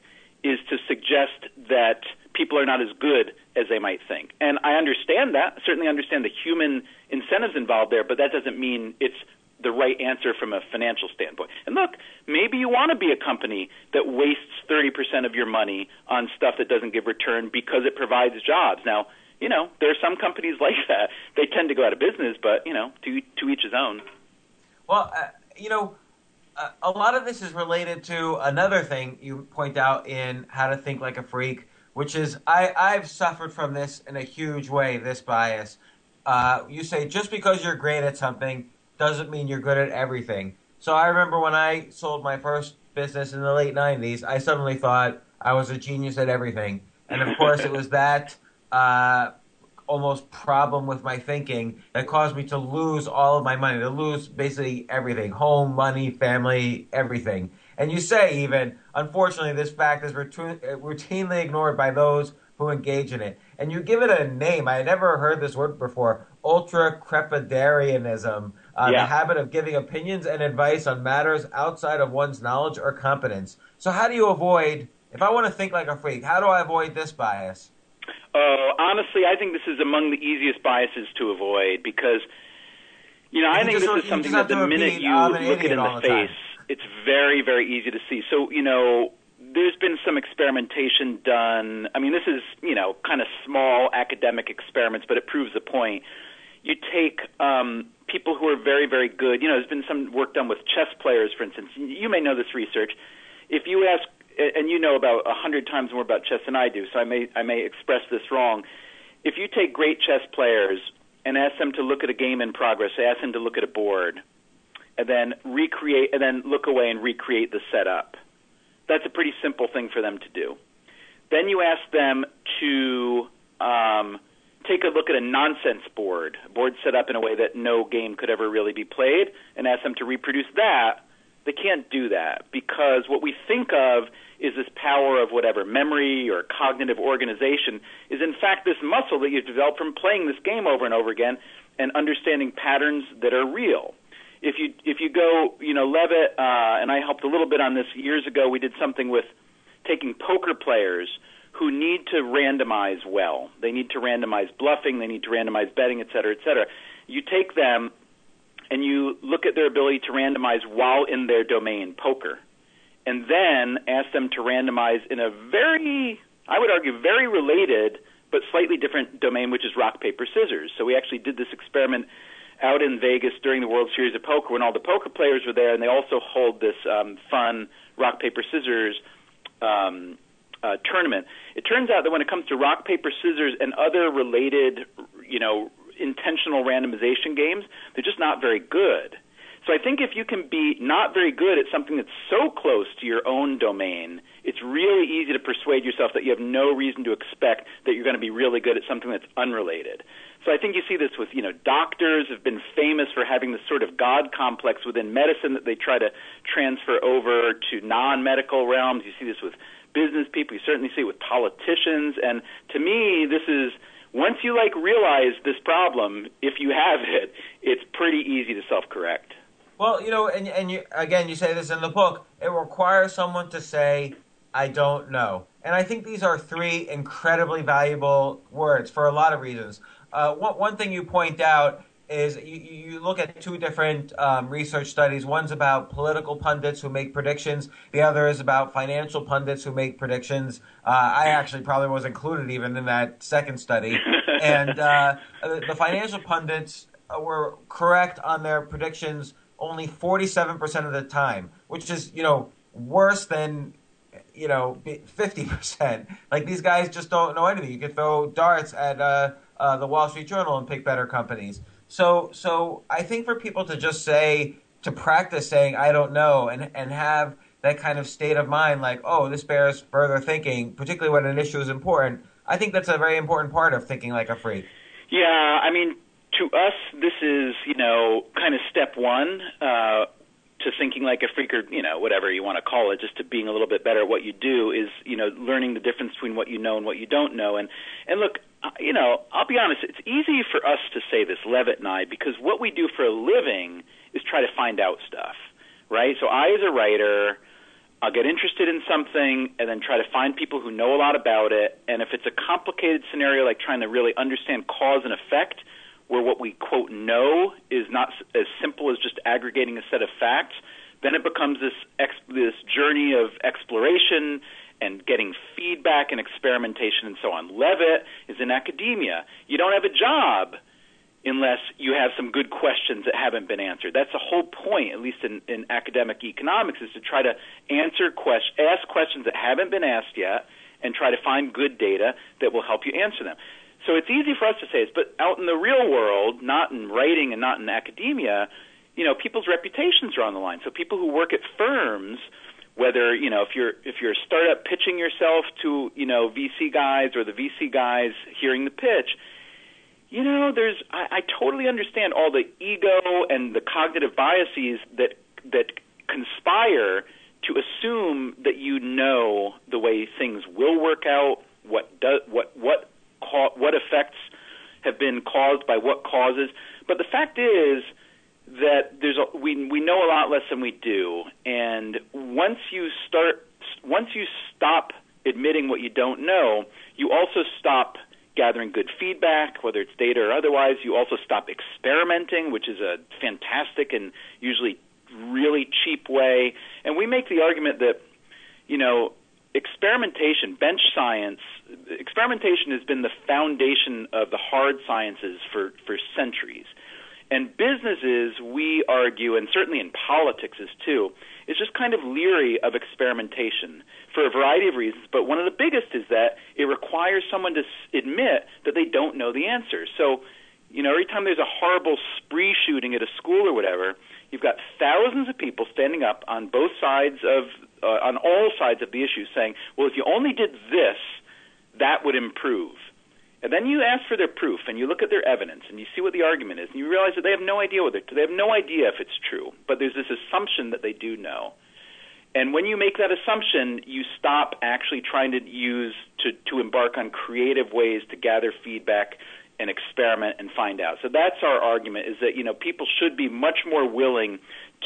is to suggest that people are not as good as they might think. And I understand that. Certainly understand the human incentives involved there, but that doesn't mean it's the right answer from a financial standpoint. And look, maybe you want to be a company that wastes 30% of your money on stuff that doesn't give return because it provides jobs. Now, you know, there are some companies *laughs* like that. They tend to go out of business, but, you know, to to each his own. Well, uh, you know, a lot of this is related to another thing you point out in How to Think Like a Freak, which is I, I've suffered from this in a huge way, this bias. Uh, you say just because you're great at something doesn't mean you're good at everything. So I remember when I sold my first business in the late 90s, I suddenly thought I was a genius at everything. And of course, it was that uh, almost problem with my thinking that caused me to lose all of my money, to lose basically everything home, money, family, everything. And you say, even, unfortunately, this fact is routinely ignored by those who engage in it. And you give it a name. I had never heard this word before ultracrepidarianism, uh, Yeah. the habit of giving opinions and advice on matters outside of one's knowledge or competence. So, how do you avoid, if I want to think like a freak, how do I avoid this bias? Uh, honestly, I think this is among the easiest biases to avoid because, you know, I think this is something that the minute you look it in the the face, it's very, very easy to see. So, you know, there's been some experimentation done. I mean, this is, you know, kind of small academic experiments, but it proves the point. You take um, people who are very, very good. You know, there's been some work done with chess players, for instance. You may know this research. If you ask, and you know about a hundred times more about chess than I do, so I may I may express this wrong. If you take great chess players and ask them to look at a game in progress, ask them to look at a board, and then recreate, and then look away and recreate the setup. That's a pretty simple thing for them to do. Then you ask them to um, take a look at a nonsense board, a board set up in a way that no game could ever really be played, and ask them to reproduce that. They can't do that because what we think of is this power of whatever memory or cognitive organization is in fact this muscle that you've developed from playing this game over and over again and understanding patterns that are real if you if you go, you know, Levitt uh, and I helped a little bit on this years ago. We did something with taking poker players who need to randomize well. They need to randomize bluffing. They need to randomize betting, et cetera, et cetera. You take them and you look at their ability to randomize while in their domain, poker, and then ask them to randomize in a very, I would argue, very related but slightly different domain, which is rock paper scissors. So we actually did this experiment out in Vegas during the World Series of Poker when all the poker players were there, and they also hold this um, fun rock paper scissors um, uh, tournament. It turns out that when it comes to rock paper scissors and other related, you know, intentional randomization games, they're just not very good. So I think if you can be not very good at something that's so close to your own domain, it's really easy to persuade yourself that you have no reason to expect that you're going to be really good at something that's unrelated. So I think you see this with, you know, doctors have been famous for having this sort of God complex within medicine that they try to transfer over to non-medical realms. You see this with business people. You certainly see it with politicians. And to me, this is once you like realize this problem, if you have it, it's pretty easy to self-correct. Well, you know, and and you again, you say this in the book. It requires someone to say, "I don't know," and I think these are three incredibly valuable words for a lot of reasons. Uh, one one thing you point out is you, you look at two different um, research studies. One's about political pundits who make predictions. The other is about financial pundits who make predictions. Uh, I actually probably was included even in that second study. *laughs* and uh, the financial pundits were correct on their predictions only 47% of the time, which is, you know, worse than, you know, 50%. Like these guys just don't know anything. You could throw darts at uh, uh, the Wall Street Journal and pick better companies. So, so I think for people to just say, to practice saying, I don't know, and, and have that kind of state of mind, like, oh, this bears further thinking, particularly when an issue is important, I think that's a very important part of thinking like a freak. Yeah, I mean, to us, this is you know kind of step one uh, to thinking like a freak or you know whatever you want to call it, just to being a little bit better at what you do is you know learning the difference between what you know and what you don't know. And and look, uh, you know, I'll be honest, it's easy for us to say this, Levitt and I, because what we do for a living is try to find out stuff, right? So I, as a writer. I'll get interested in something and then try to find people who know a lot about it. And if it's a complicated scenario, like trying to really understand cause and effect, where what we quote know is not as simple as just aggregating a set of facts, then it becomes this ex- this journey of exploration and getting feedback and experimentation and so on. Levitt is in academia. You don't have a job unless you have some good questions that haven't been answered. That's the whole point, at least in, in academic economics, is to try to answer quest- ask questions that haven't been asked yet and try to find good data that will help you answer them. So it's easy for us to say this, but out in the real world, not in writing and not in academia, you know, people's reputations are on the line. So people who work at firms, whether you know if you're if you're a startup pitching yourself to you know VC guys or the VC guys hearing the pitch, you know, there's I, I totally understand all the ego and the cognitive biases that that conspire to assume that you know the way things will work out, what does what what ca- what effects have been caused by what causes. But the fact is that there's a, we we know a lot less than we do, and once you start once you stop admitting what you don't know, you also stop gathering good feedback, whether it's data or otherwise. You also stop experimenting, which is a fantastic and usually really cheap way. And we make the argument that, you know, experimentation, bench science, experimentation has been the foundation of the hard sciences for, for centuries. And businesses, we argue, and certainly in politics is too, is just kind of leery of experimentation for a variety of reasons. But one of the biggest is that it requires someone to admit that they don't know the answer. So, you know, every time there's a horrible spree shooting at a school or whatever, you've got thousands of people standing up on both sides of uh, on all sides of the issue saying, well, if you only did this, that would improve. And then you ask for their proof and you look at their evidence and you see what the argument is and you realize that they have no idea what they have no idea if it's true, but there's this assumption that they do know. And when you make that assumption, you stop actually trying to use to, to embark on creative ways to gather feedback and experiment and find out. So that's our argument is that you know people should be much more willing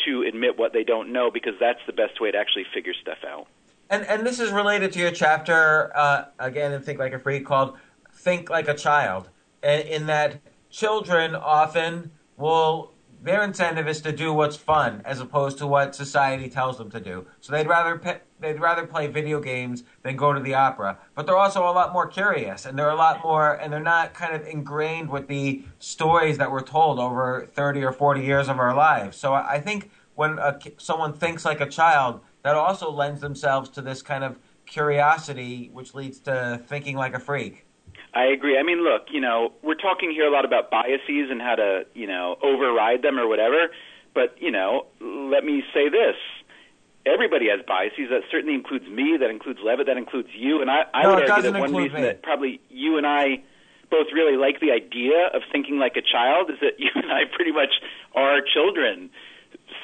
to admit what they don't know because that's the best way to actually figure stuff out. And and this is related to your chapter uh, again in Think Like a Freak called "Think Like a Child," in that children often will their incentive is to do what's fun as opposed to what society tells them to do. So they'd rather pe- they'd rather play video games than go to the opera. But they're also a lot more curious, and they're a lot more, and they're not kind of ingrained with the stories that we're told over thirty or forty years of our lives. So I think when a, someone thinks like a child, that also lends themselves to this kind of curiosity, which leads to thinking like a freak. I agree. I mean, look, you know, we're talking here a lot about biases and how to, you know, override them or whatever. But, you know, let me say this. Everybody has biases. That certainly includes me. That includes Levitt. That includes you. And I, I No, would argue that one reason me. that probably you and I both really like the idea of thinking like a child is that *laughs* you and I pretty much are children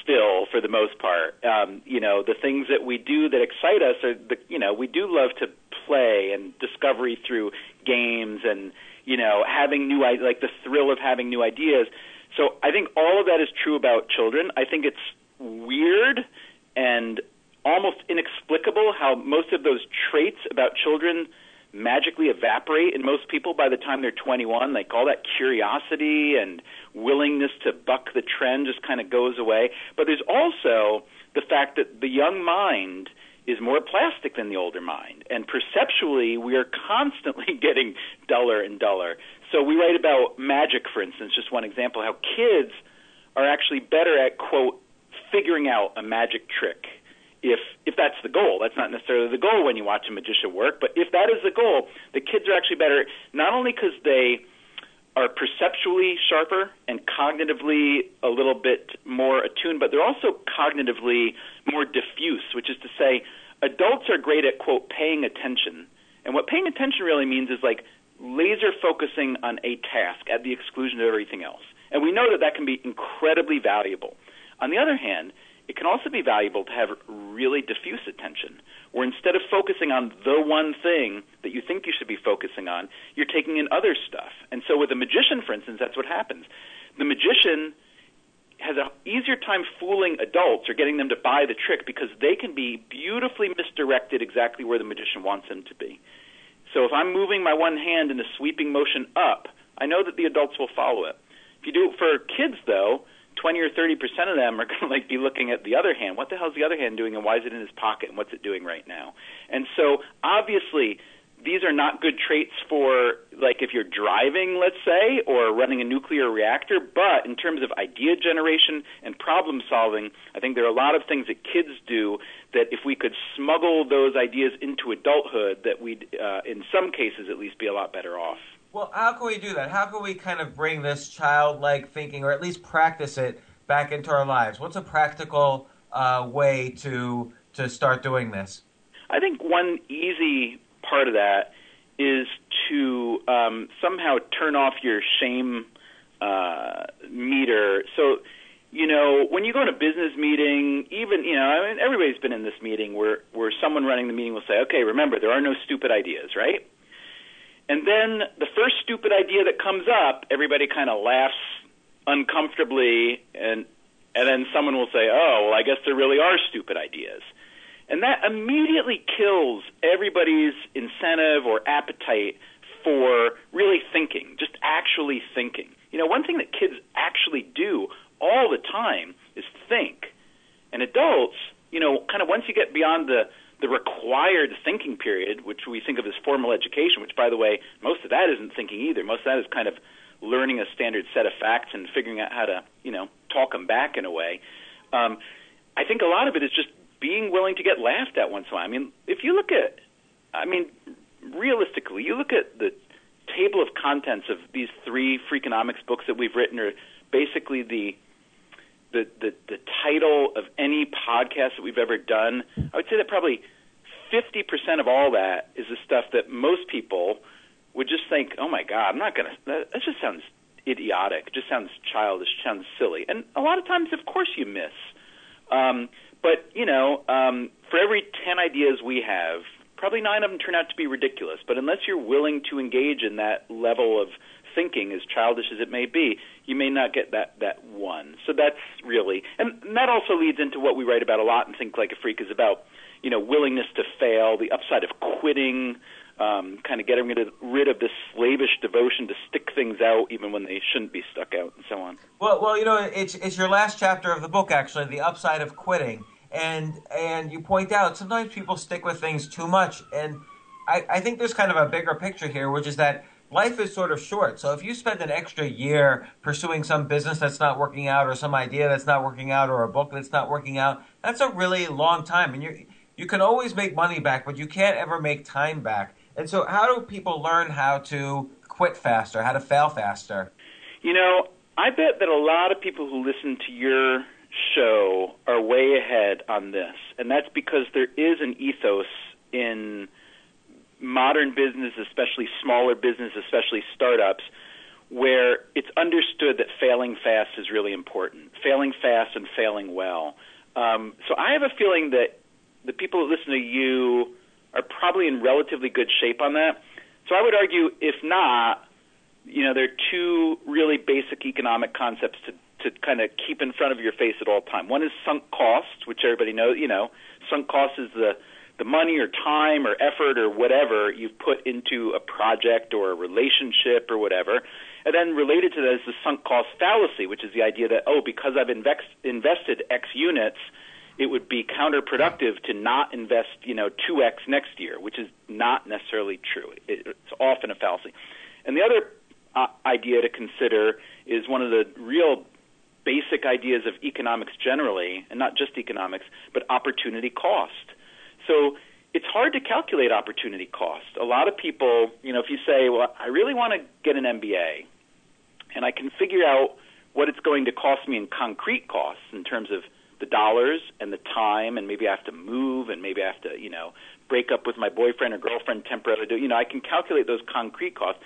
still for the most part. Um, you know, the things that we do that excite us are the you know, we do love to play and discovery through games and you know, having new like the thrill of having new ideas. So I think all of that is true about children. I think it's weird and almost inexplicable how most of those traits about children magically evaporate in most people by the time they're 21. Like all that curiosity and willingness to buck the trend just kind of goes away. But there's also the fact that the young mind is more plastic than the older mind. And perceptually, we are constantly *laughs* getting duller and duller. So we write about magic, for instance, just one example, how kids are actually better at, quote, figuring out a magic trick if if that's the goal. That's not necessarily the goal when you watch a magician work, but if that is the goal, the kids are actually better not only because they are perceptually sharper and cognitively a little bit more attuned, but they're also cognitively more diffuse, which is to say, adults are great at quote paying attention. And what paying attention really means is like laser focusing on a task at the exclusion of everything else. And we know that that can be incredibly valuable. On the other hand, it can also be valuable to have really diffuse attention, where instead of focusing on the one thing that you think you should be focusing on, you're taking in other stuff. And so with a magician, for instance, that's what happens. The magician has an easier time fooling adults or getting them to buy the trick because they can be beautifully misdirected exactly where the magician wants them to be. So if I'm moving my one hand in a sweeping motion up, I know that the adults will follow it. If you do it for kids, though, 20 or 30 percent of them are *laughs* going to like be looking at the other hand. What the hell is the other hand doing, and why is it in his pocket, and what's it doing right now? And so, obviously, these are not good traits for like if you're driving, let's say, or running a nuclear reactor. But in terms of idea generation and problem solving, I think there are a lot of things that kids do that if we could smuggle those ideas into adulthood, that we'd, uh, in some cases at least, be a lot better off. Well, how can we do that? How can we kind of bring this childlike thinking, or at least practice it, back into our lives? What's a practical uh, way to to start doing this? I think one easy part of that is to um, somehow turn off your shame uh, meter. So, you know, when you go in a business meeting, even you know, I mean, everybody's been in this meeting where where someone running the meeting will say, "Okay, remember, there are no stupid ideas, right?" And then the first stupid idea that comes up, everybody kind of laughs uncomfortably, and and then someone will say, "Oh, well, I guess there really are stupid ideas." And that immediately kills everybody's incentive or appetite for really thinking, just actually thinking. You know, one thing that kids actually do all the time is think. And adults, you know, kind of once you get beyond the the required thinking period, which we think of as formal education, which by the way, most of that isn't thinking either. Most of that is kind of learning a standard set of facts and figuring out how to, you know, talk them back in a way. Um, I think a lot of it is just being willing to get laughed at once in a while. I mean, if you look at, I mean, realistically, you look at the table of contents of these three Freakonomics books that we've written, are basically the the, the the title of any podcast that we've ever done. I would say that probably 50% of all that is the stuff that most people would just think, "Oh my God, I'm not gonna." That, that just sounds idiotic. It just sounds childish. Sounds silly. And a lot of times, of course, you miss. Um, but you know, um, for every 10 ideas we have, probably nine of them turn out to be ridiculous. But unless you're willing to engage in that level of thinking, as childish as it may be, you may not get that that one. So that's really, and that also leads into what we write about a lot and think like a freak is about, you know, willingness to fail, the upside of quitting, um, kind of getting rid of, rid of this slavish devotion to stick things out even when they shouldn't be stuck out, and so on. Well, well, you know, it's it's your last chapter of the book, actually, the upside of quitting, and and you point out sometimes people stick with things too much, and I, I think there's kind of a bigger picture here, which is that life is sort of short. So if you spend an extra year pursuing some business that's not working out, or some idea that's not working out, or a book that's not working out, that's a really long time, and you're you can always make money back, but you can't ever make time back. And so, how do people learn how to quit faster, how to fail faster? You know, I bet that a lot of people who listen to your show are way ahead on this, and that's because there is an ethos in modern business, especially smaller business, especially startups, where it's understood that failing fast is really important. Failing fast and failing well. Um, so I have a feeling that the people that listen to you are probably in relatively good shape on that. So I would argue, if not, you know, there are two really basic economic concepts to to kind of keep in front of your face at all time. One is sunk cost, which everybody knows. You know, sunk cost is the the money or time or effort or whatever you've put into a project or a relationship or whatever. And then related to that is the sunk cost fallacy, which is the idea that oh, because I've invest, invested X units, it would be counterproductive to not invest, you know, 2x next year, which is not necessarily true. It, it's often a fallacy. And the other uh, idea to consider is one of the real basic ideas of economics generally, and not just economics, but opportunity cost. So it's hard to calculate opportunity cost. A lot of people, you know, if you say, well, I really want to get an MBA, and I can figure out what it's going to cost me in concrete costs in terms of the dollars and the time, and maybe I have to move, and maybe I have to, you know, break up with my boyfriend or girlfriend temporarily. Do you know, I can calculate those concrete costs.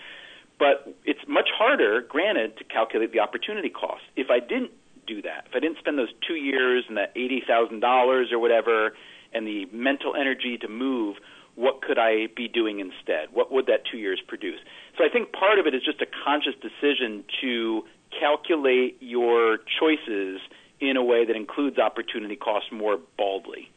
But it's much harder, granted, to calculate the opportunity cost. If I didn't do that, if I didn't spend those two years and that eighty thousand dollars or whatever, and the mental energy to move, what could I be doing instead? What would that two years produce? So I think part of it is just a conscious decision to calculate your choices in a way that includes opportunity cost more baldly.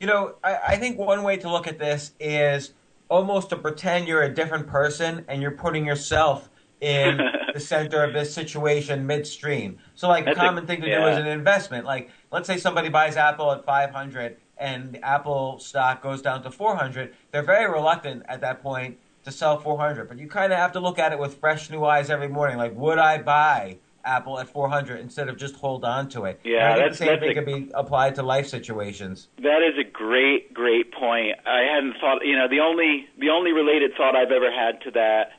You know, I, I think one way to look at this is almost to pretend you're a different person and you're putting yourself in *laughs* the center of this situation midstream. So, like, That's a common a, thing to yeah. do is an investment. Like, let's say somebody buys Apple at 500 and Apple stock goes down to 400. They're very reluctant at that point to sell 400. But you kind of have to look at it with fresh new eyes every morning. Like, would I buy Apple at 400 instead of just hold on to it. Yeah, I think the same thing could be applied to life situations. That is a great, great point. I hadn't thought. You know, the only the only related thought I've ever had to that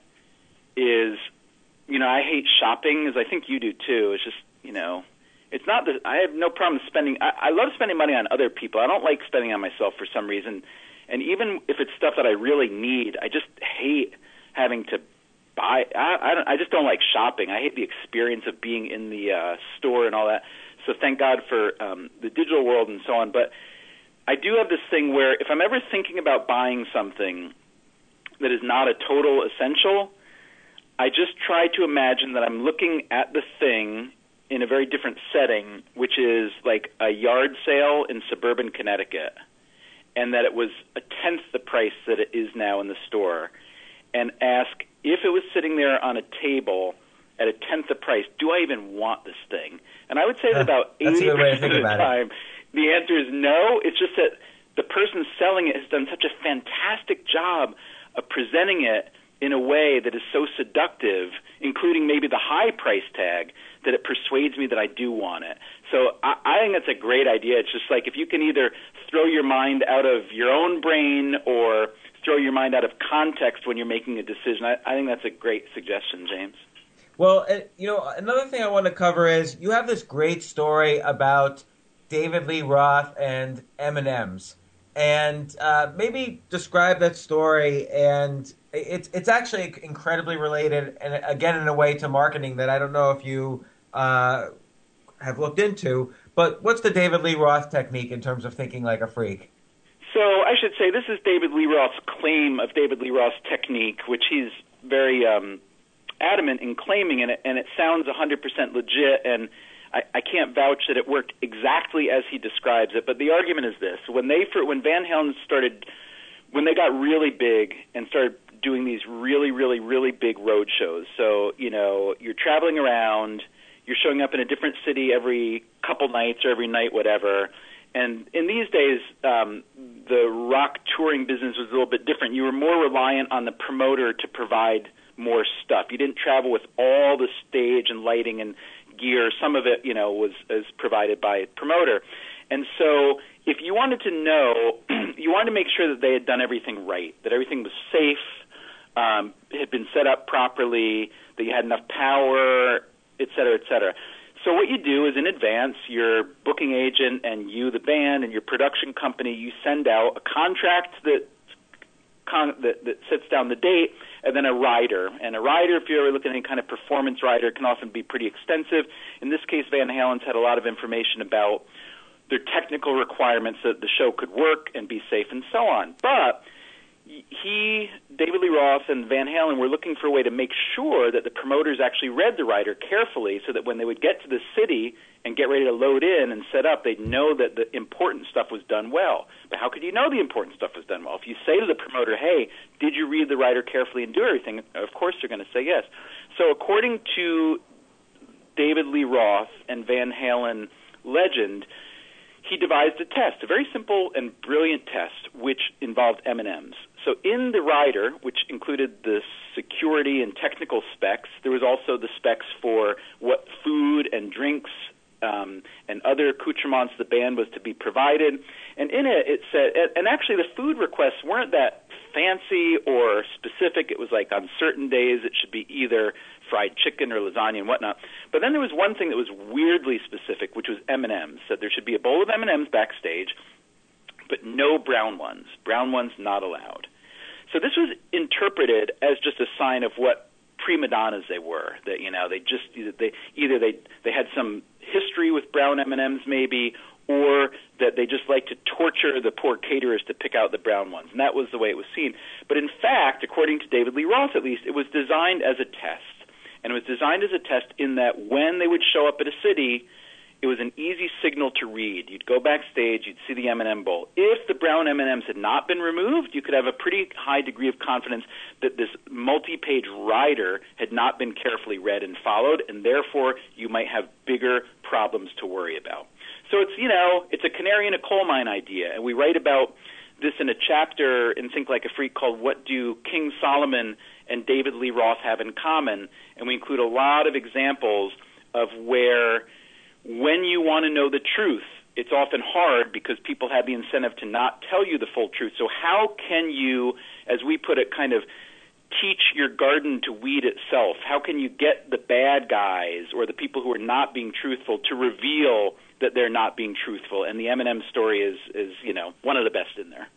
is, you know, I hate shopping, as I think you do too. It's just, you know, it's not that I have no problem spending. I, I love spending money on other people. I don't like spending on myself for some reason. And even if it's stuff that I really need, I just hate having to buy. I I, don't, I just don't like shopping. I hate the experience of being in the uh, store and all that. So thank God for um, the digital world and so on. But I do have this thing where if I'm ever thinking about buying something that is not a total essential, I just try to imagine that I'm looking at the thing in a very different setting, which is like a yard sale in suburban Connecticut, and that it was a tenth the price that it is now in the store, and ask if it was sitting there on a table at a tenth the price, do I even want this thing? And I would say that about eighty percent of the time, it. the answer is no. It's just that the person selling it has done such a fantastic job of presenting it in a way that is so seductive, including maybe the high price tag, that it persuades me that I do want it. So I, I think that's a great idea. It's just like if you can either throw your mind out of your own brain or throw your mind out of context when you're making a decision. I, I think that's a great suggestion, James. Well, you know, another thing I want to cover is you have this great story about David Lee Roth and M&M's, and uh, maybe describe that story. And it's it's actually incredibly related, and again in a way to marketing that I don't know if you uh, have looked into. But what's the David Lee Roth technique in terms of thinking like a freak? So I should say this is David Lee Roth's claim of David Lee Roth's technique, which he's very um, adamant in claiming, and it, and it sounds 100% legit. And I, I can't vouch that it worked exactly as he describes it. But the argument is this: when they when Van Halen started, when they got really big and started doing these really, really, really big road shows. So you know, you're traveling around, you're showing up in a different city every couple nights or every night, whatever and in these days, um, the rock touring business was a little bit different. You were more reliant on the promoter to provide more stuff. You didn't travel with all the stage and lighting and gear. Some of it, you know, was is provided by a promoter. And so, if you wanted to know, *clears throat* you wanted to make sure that they had done everything right, that everything was safe, um, had been set up properly, that you had enough power, et cetera, et cetera. So what you do is in advance, your booking agent and you, the band, and your production company, you send out a contract that con- that, that sets down the date, and then a rider. And a rider, if you're looking at any kind of performance rider, can often be pretty extensive. In this case, Van Halen's had a lot of information about their technical requirements that the show could work and be safe and so on. But he, David Lee Roth, and Van Halen were looking for a way to make sure that the promoters actually read the rider carefully so that when they would get to the city and get ready to load in and set up, they'd know that the important stuff was done well. But how could you know the important stuff was done well? If you say to the promoter, hey, did you read the rider carefully and do everything? Of course they're going to say yes. So according to David Lee Roth and Van Halen legend, he devised a test, a very simple and brilliant test, which involved M&Ms. So in the rider, which included the security and technical specs, there was also the specs for what food and drinks um, and other accoutrements the band was to be provided. And in it, it said, and actually the food requests weren't that fancy or specific. It was like on certain days it should be either fried chicken or lasagna and whatnot. But then there was one thing that was weirdly specific, which was M&Ms. So there should be a bowl of M&Ms backstage, but no brown ones. Brown ones not allowed. So this was interpreted as just a sign of what prima donnas they were. That you know they just they either they they had some history with brown M&Ms maybe, or that they just like to torture the poor caterers to pick out the brown ones. And that was the way it was seen. But in fact, according to David Lee Roth at least, it was designed as a test. And it was designed as a test in that when they would show up at a city, it was an easy signal to read. You'd go backstage, you'd see the M&M bowl. If the brown M&Ms had not been removed, you could have a pretty high degree of confidence that this multi-page rider had not been carefully read and followed, and therefore you might have bigger problems to worry about. So it's you know it's a canary in a coal mine idea, and we write about this in a chapter in Think Like a Freak called "What Do King Solomon and David Lee Roth Have in Common," and we include a lot of examples of where when you want to know the truth, it's often hard because people have the incentive to not tell you the full truth. So how can you, as we put it, kind of teach your garden to weed itself? How can you get the bad guys or the people who are not being truthful to reveal that they're not being truthful? And the M&M story is is you know one of the best in there.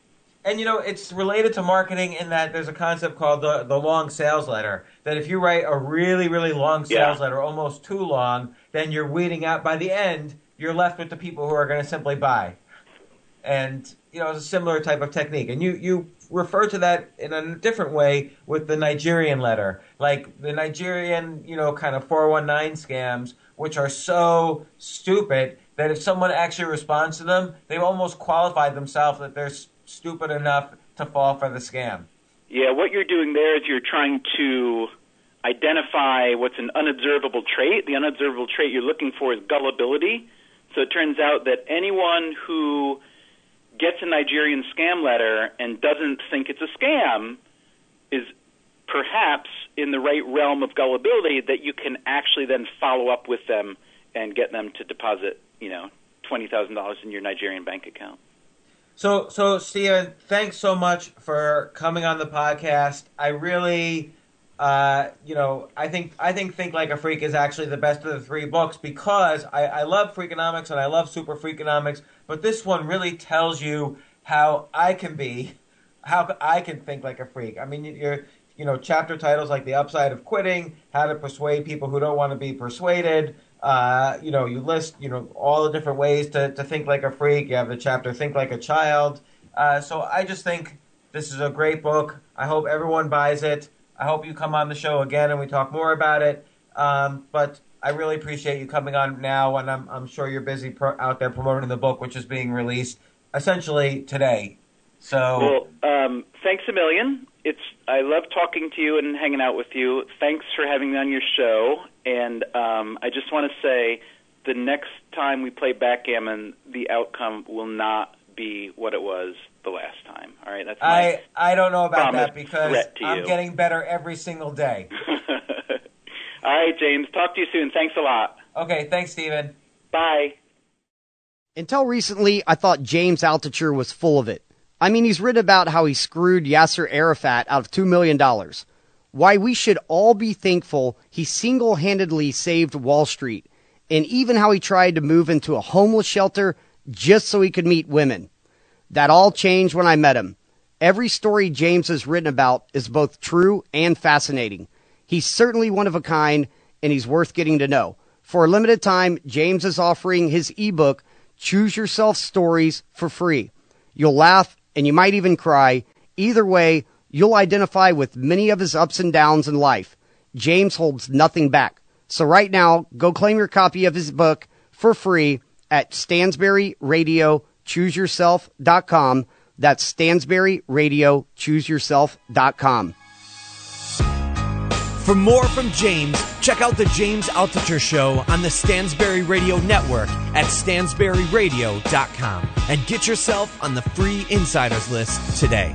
And you know, it's related to marketing in that there's a concept called the the long sales letter. That if you write a really really long sales Yeah. letter, almost too long, then you're weeding out. By the end, you're left with the people who are going to simply buy. And you know, it's a similar type of technique. And you you refer to that in a different way with the Nigerian letter, like the Nigerian you know kind of 419 scams, which are so stupid that if someone actually responds to them, they've almost qualified themselves that they're stupid enough to fall for the scam. Yeah, what you're doing there is you're trying to identify what's an unobservable trait. The unobservable trait you're looking for is gullibility. So it turns out that anyone who gets a Nigerian scam letter and doesn't think it's a scam is perhaps in the right realm of gullibility that you can actually then follow up with them and get them to deposit, you know, twenty thousand dollars in your Nigerian bank account. So, so Stephen, thanks so much for coming on the podcast. I really, uh, you know, I think I think Think Like a Freak is actually the best of the three books because I, I love Freakonomics and I love Super Freakonomics, but this one really tells you how I can be, how I can think like a freak. I mean, you're, you know, chapter titles like The Upside of Quitting, How to Persuade People Who Don't Want to Be Persuaded. Uh, you know, you list, you know, all the different ways to, to think like a freak. You have the chapter Think Like a Child. Uh, so I just think this is a great book. I hope everyone buys it. I hope you come on the show again and we talk more about it. Um, but I really appreciate you coming on now, and I'm, I'm sure you're busy pro- out there promoting the book, which is being released essentially today. So Well, um, thanks a million. It's I love talking to you and hanging out with you. Thanks for having me on your show. And um, I just want to say, the next time we play backgammon, the outcome will not be what it was the last time. All right, that's my. I I don't know about that because threat to I'm you. getting better every single day. *laughs* All right, James. Talk to you soon. Thanks a lot. Okay, thanks, Stephen. Bye. Until recently, I thought James Altucher was full of it. I mean, he's written about how he screwed Yasser Arafat out of $2 million. Why we should all be thankful he single handedly saved Wall Street, and even how he tried to move into a homeless shelter just so he could meet women. That all changed when I met him. Every story James has written about is both true and fascinating. He's certainly one of a kind, and he's worth getting to know. For a limited time, James is offering his ebook, Choose Yourself Stories, for free. You'll laugh and you might even cry. Either way, you'll identify with many of his ups and downs in life. James holds nothing back. So right now, go claim your copy of his book for free at StansberryRadioChooseYourself.com. That's StansberryRadioChooseYourself.com. For more from James, check out the James Altucher Show on the Stansberry Radio Network at stansberryradio.com and get yourself on the free insiders list today.